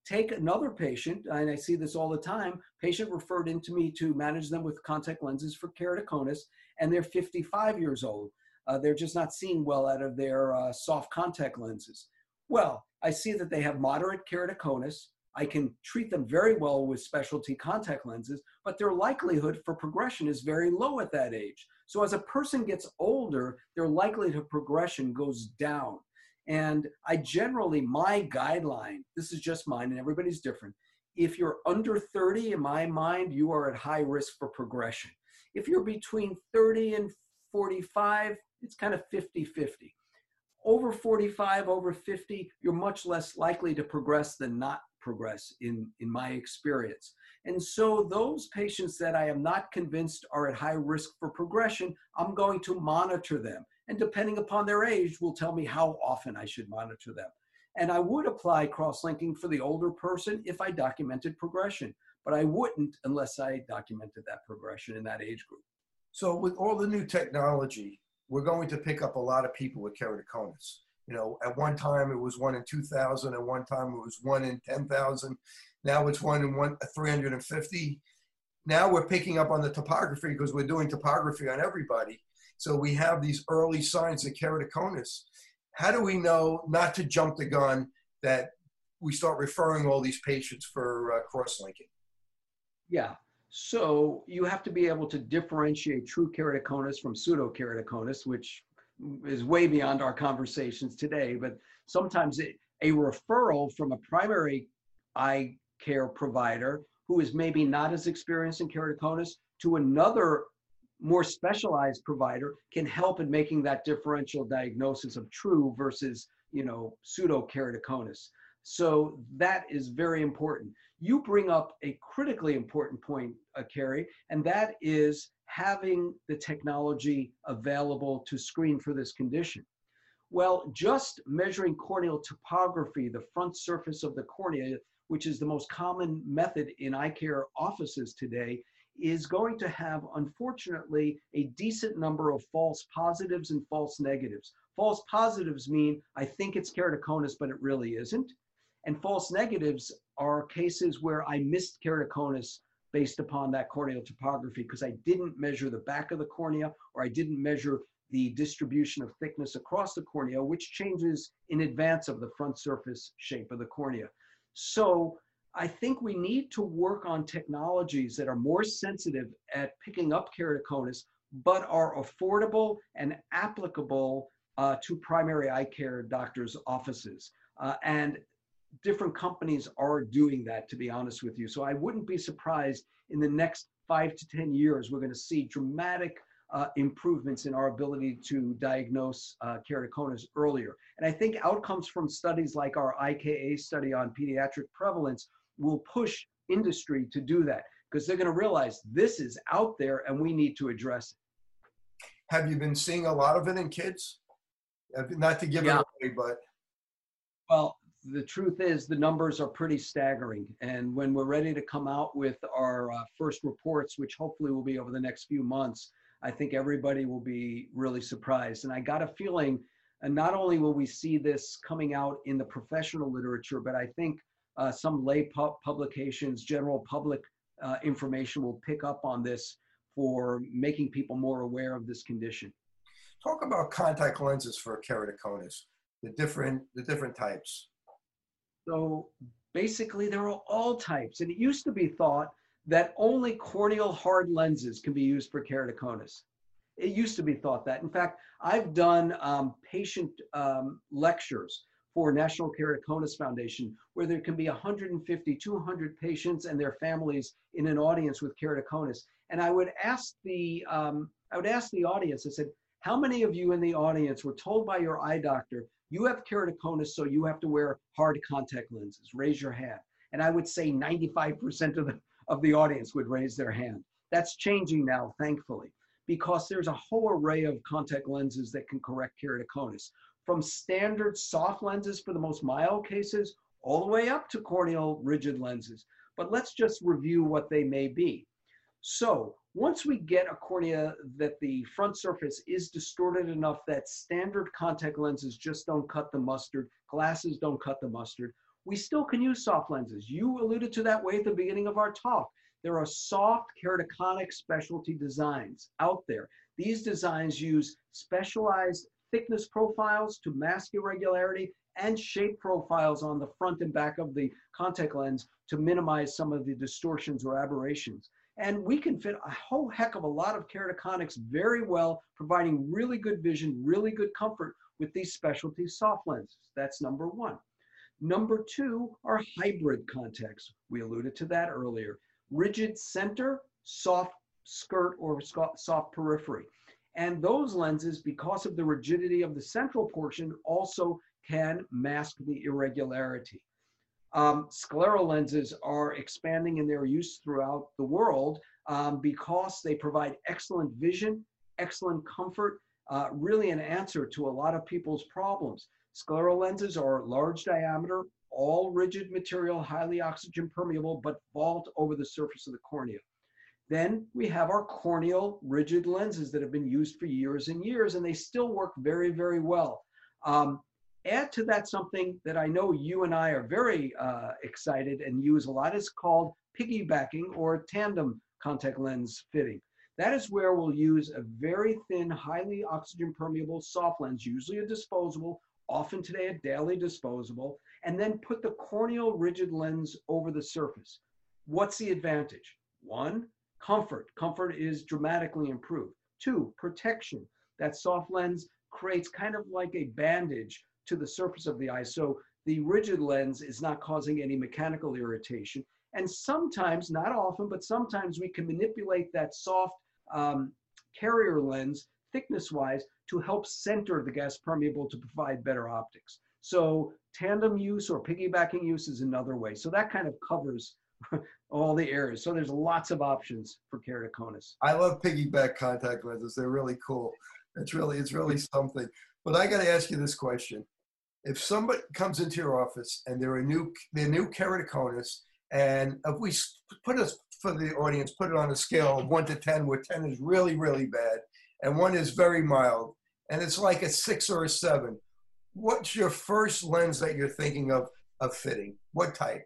Take another patient, and I see this all the time. Patient referred into me to manage them with contact lenses for keratoconus, and they're 55 years old. Uh, they're just not seeing well out of their uh, soft contact lenses. Well, I see that they have moderate keratoconus. I can treat them very well with specialty contact lenses, but their likelihood for progression is very low at that age. So as a person gets older, their likelihood of progression goes down. And I generally, my guideline, this is just mine and everybody's different. If you're under 30, in my mind, you are at high risk for progression. If you're between 30 and 45, it's kind of 50 50 over 45, over 50, you're much less likely to progress than not progress in, in my experience. And so those patients that I am not convinced are at high risk for progression, I'm going to monitor them. And depending upon their age, will tell me how often I should monitor them. And I would apply cross-linking for the older person if I documented progression, but I wouldn't unless I documented that progression in that age group. So with all the new technology, we're going to pick up a lot of people with keratoconus. You know, at one time it was one in 2,000, at one time it was one in 10,000. Now it's one in one, 350. Now we're picking up on the topography because we're doing topography on everybody. So we have these early signs of keratoconus. How do we know not to jump the gun that we start referring all these patients for uh, cross-linking? Yeah, so you have to be able to differentiate true keratoconus from pseudo pseudokeratoconus, which is way beyond our conversations today, but sometimes it, a referral from a primary eye care provider who is maybe not as experienced in keratoconus to another more specialized provider can help in making that differential diagnosis of true versus you know pseudokeratoconus so that is very important you bring up a critically important point uh, Kerry, and that is having the technology available to screen for this condition? Well, just measuring corneal topography, the front surface of the cornea, which is the most common method in eye care offices today, is going to have, unfortunately, a decent number of false positives and false negatives. False positives mean I think it's keratoconus, but it really isn't. And false negatives are cases where I missed keratoconus based upon that corneal topography because I didn't measure the back of the cornea or I didn't measure the distribution of thickness across the cornea, which changes in advance of the front surface shape of the cornea. So I think we need to work on technologies that are more sensitive at picking up keratoconus, but are affordable and applicable uh, to primary eye care doctors' offices. Uh, and different companies are doing that, to be honest with you. So I wouldn't be surprised in the next five to 10 years, we're going to see dramatic uh, improvements in our ability to diagnose uh, keratoconus earlier. And I think outcomes from studies like our IKA study on pediatric prevalence will push industry to do that because they're going to realize this is out there and we need to address it. Have you been seeing a lot of it in kids? Not to give yeah. it away, but. Well, the truth is the numbers are pretty staggering. And when we're ready to come out with our uh, first reports, which hopefully will be over the next few months, I think everybody will be really surprised. And I got a feeling, and not only will we see this coming out in the professional literature, but I think uh, some lay pu publications, general public uh, information will pick up on this for making people more aware of this condition. Talk about contact lenses for keratoconus, the different, the different types. So basically there are all types. And it used to be thought that only corneal hard lenses can be used for keratoconus. It used to be thought that. In fact, I've done um, patient um, lectures for National Keratoconus Foundation where there can be 150, 200 patients and their families in an audience with keratoconus. And I would ask the, um, I would ask the audience, I said, how many of you in the audience were told by your eye doctor, you have keratoconus, so you have to wear hard contact lenses? Raise your hand. And I would say 95% of the, of the audience would raise their hand. That's changing now, thankfully, because there's a whole array of contact lenses that can correct keratoconus. From standard soft lenses for the most mild cases, all the way up to corneal rigid lenses. But let's just review what they may be. So once we get a cornea that the front surface is distorted enough that standard contact lenses just don't cut the mustard, glasses don't cut the mustard, we still can use soft lenses. You alluded to that way at the beginning of our talk. There are soft keratoconic specialty designs out there. These designs use specialized thickness profiles to mask irregularity and shape profiles on the front and back of the contact lens to minimize some of the distortions or aberrations. And we can fit a whole heck of a lot of keratoconics very well, providing really good vision, really good comfort with these specialty soft lenses. That's number one. Number two are hybrid contacts. We alluded to that earlier. Rigid center, soft skirt or soft periphery. And those lenses, because of the rigidity of the central portion, also can mask the irregularity. Um, scleral lenses are expanding in their use throughout the world um, because they provide excellent vision, excellent comfort, uh, really an answer to a lot of people's problems. Scleral lenses are large diameter, all rigid material, highly oxygen permeable, but vault over the surface of the cornea. Then we have our corneal rigid lenses that have been used for years and years, and they still work very, very well. Um, add to that something that I know you and I are very uh, excited and use a lot is called piggybacking or tandem contact lens fitting. That is where we'll use a very thin, highly oxygen permeable soft lens, usually a disposable, often today a daily disposable, and then put the corneal rigid lens over the surface. What's the advantage? One, comfort. Comfort is dramatically improved. Two, protection. That soft lens creates kind of like a bandage to the surface of the eye. So the rigid lens is not causing any mechanical irritation. And sometimes, not often, but sometimes we can manipulate that soft um, carrier lens thickness wise to help center the gas permeable to provide better optics. So tandem use or piggybacking use is another way. So that kind of covers all the areas. So there's lots of options for keratoconus. I love piggyback contact lenses. They're really cool. It's really, it's really something. But I got to ask you this question. If somebody comes into your office and they're a new, they're new keratoconus, and if we put us for the audience, put it on a scale of one to 10, where 10 is really, really bad, and one is very mild, and it's like a six or a seven. What's your first lens that you're thinking of of fitting? What type?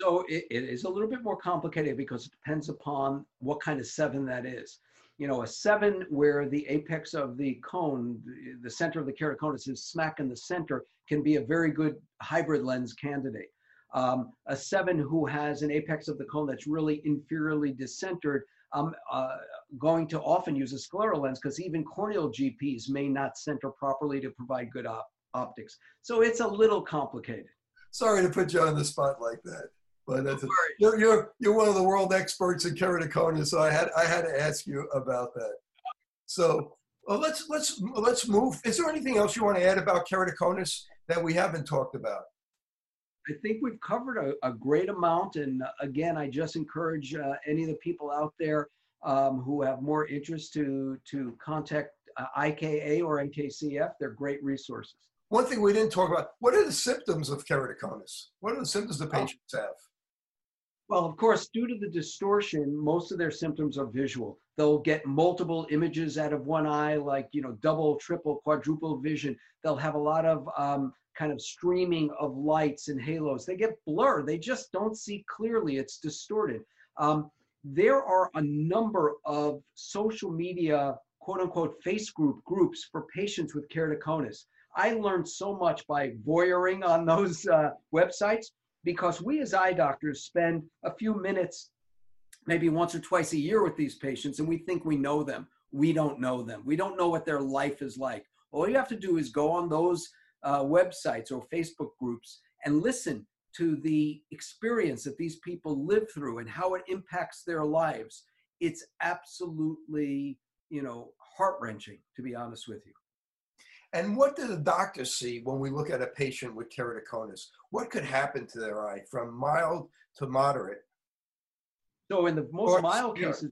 So it, it is a little bit more complicated because it depends upon what kind of seven that is. You know, a seven where the apex of the cone, the, center of the keratoconus is smack in the center, can be a very good hybrid lens candidate. Um, a seven who has an apex of the cone that's really inferiorly decentered, um, uh, going to often use a scleral lens because even corneal GPs may not center properly to provide good op optics. So it's a little complicated. Sorry to put you on the spot like that, but that's a, you're, you're you're one of the world experts in keratoconus, so I had I had to ask you about that. So well, let's let's let's move. Is there anything else you want to add about keratoconus that we haven't talked about? I think we've covered a, a great amount. And uh, again, I just encourage uh, any of the people out there um, who have more interest to, to contact uh, IKA or NKCF. They're great resources. One thing we didn't talk about, what are the symptoms of keratoconus? What are the symptoms the oh. patients have? Well, of course, due to the distortion, most of their symptoms are visual. They'll get multiple images out of one eye, like, you know, double, triple, quadruple vision. They'll have a lot of um, kind of streaming of lights and halos. They get blurred. They just don't see clearly. It's distorted. Um, there are a number of social media, quote unquote, face group groups for patients with keratoconus. I learned so much by voyeuring on those uh, websites because we as eye doctors spend a few minutes, maybe once or twice a year with these patients, and we think we know them. We don't know them. We don't know what their life is like. All you have to do is go on those uh, websites or Facebook groups and listen to the experience that these people live through and how it impacts their lives. It's absolutely, you know, heart wrenching, to be honest with you. And what do the doctors see when we look at a patient with keratoconus? What could happen to their eye from mild to moderate? So, in the most or mild cases,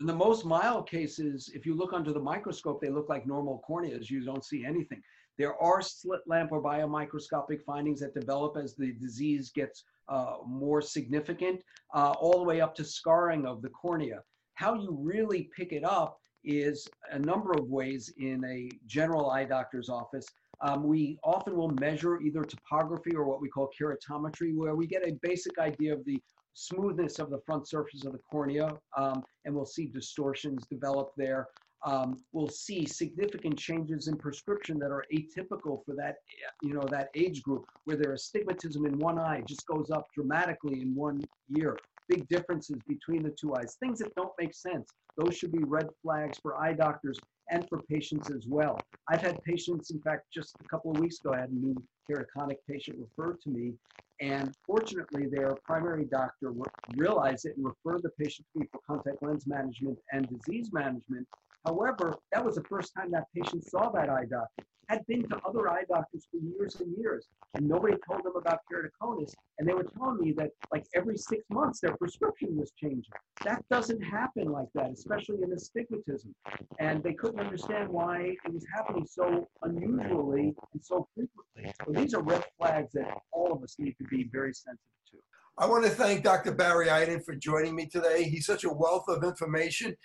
in the most mild cases, if you look under the microscope, they look like normal corneas. You don't see anything. There are slit lamp or biomicroscopic findings that develop as the disease gets uh, more significant, uh, all the way up to scarring of the cornea. How you really pick it up is a number of ways in a general eye doctor's office. Um, we often will measure either topography or what we call keratometry, where we get a basic idea of the smoothness of the front surface of the cornea, um, and we'll see distortions develop there um, will see significant changes in prescription that are atypical for that, you know, that age group, where their astigmatism in one eye just goes up dramatically in one year. Big differences between the two eyes, things that don't make sense. Those should be red flags for eye doctors and for patients as well. I've had patients, in fact, just a couple of weeks ago, I had a new keratoconic patient referred to me, and fortunately, their primary doctor realized it and referred the patient to me for contact lens management and disease management However, that was the first time that patient saw that eye doctor. Had been to other eye doctors for years and years, and nobody told them about keratoconus. And they were telling me that like every six months their prescription was changing. That doesn't happen like that, especially in astigmatism. And they couldn't understand why it was happening so unusually and so frequently. So these are red flags that all of us need to be very sensitive to. I want to thank Dr. Barry Eiden for joining me today. He's such a wealth of information.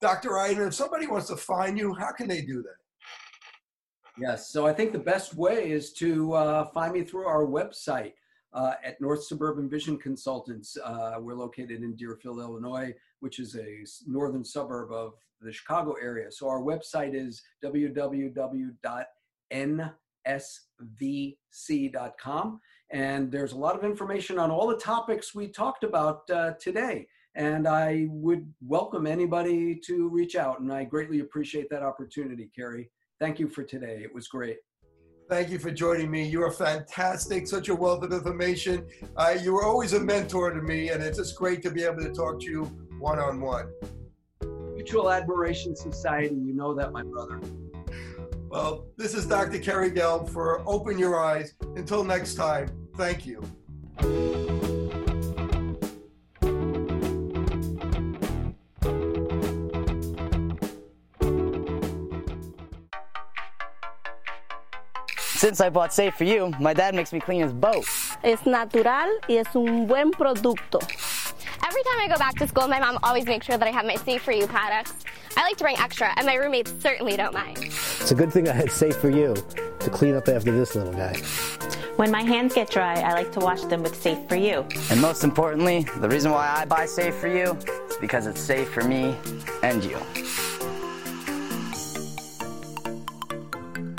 Dr. Eiden, if somebody wants to find you, how can they do that? Yes, so I think the best way is to uh, find me through our website uh, at North Suburban Vision Consultants. Uh, we're located in Deerfield, Illinois, which is a northern suburb of the Chicago area. So our website is www.nsvc.com. And there's a lot of information on all the topics we talked about uh, today. And I would welcome anybody to reach out. And I greatly appreciate that opportunity, Kerry. Thank you for today. It was great. Thank you for joining me. You are fantastic, such a wealth of information. Uh, you were always a mentor to me, and it's just great to be able to talk to you one on one. Mutual Admiration Society, you know that, my brother. Well, this is Dr. Kerry Gelb for Open Your Eyes. Until next time, thank you. Since I bought Safe for You, my dad makes me clean his boat. Es natural y es un buen producto. Every time I go back to school, my mom always makes sure that I have my Safe for You products. I like to bring extra, and my roommates certainly don't mind. It's a good thing I had Safe for You to clean up after this little guy. When my hands get dry, I like to wash them with Safe for You. And most importantly, the reason why I buy Safe for You is because it's safe for me and you.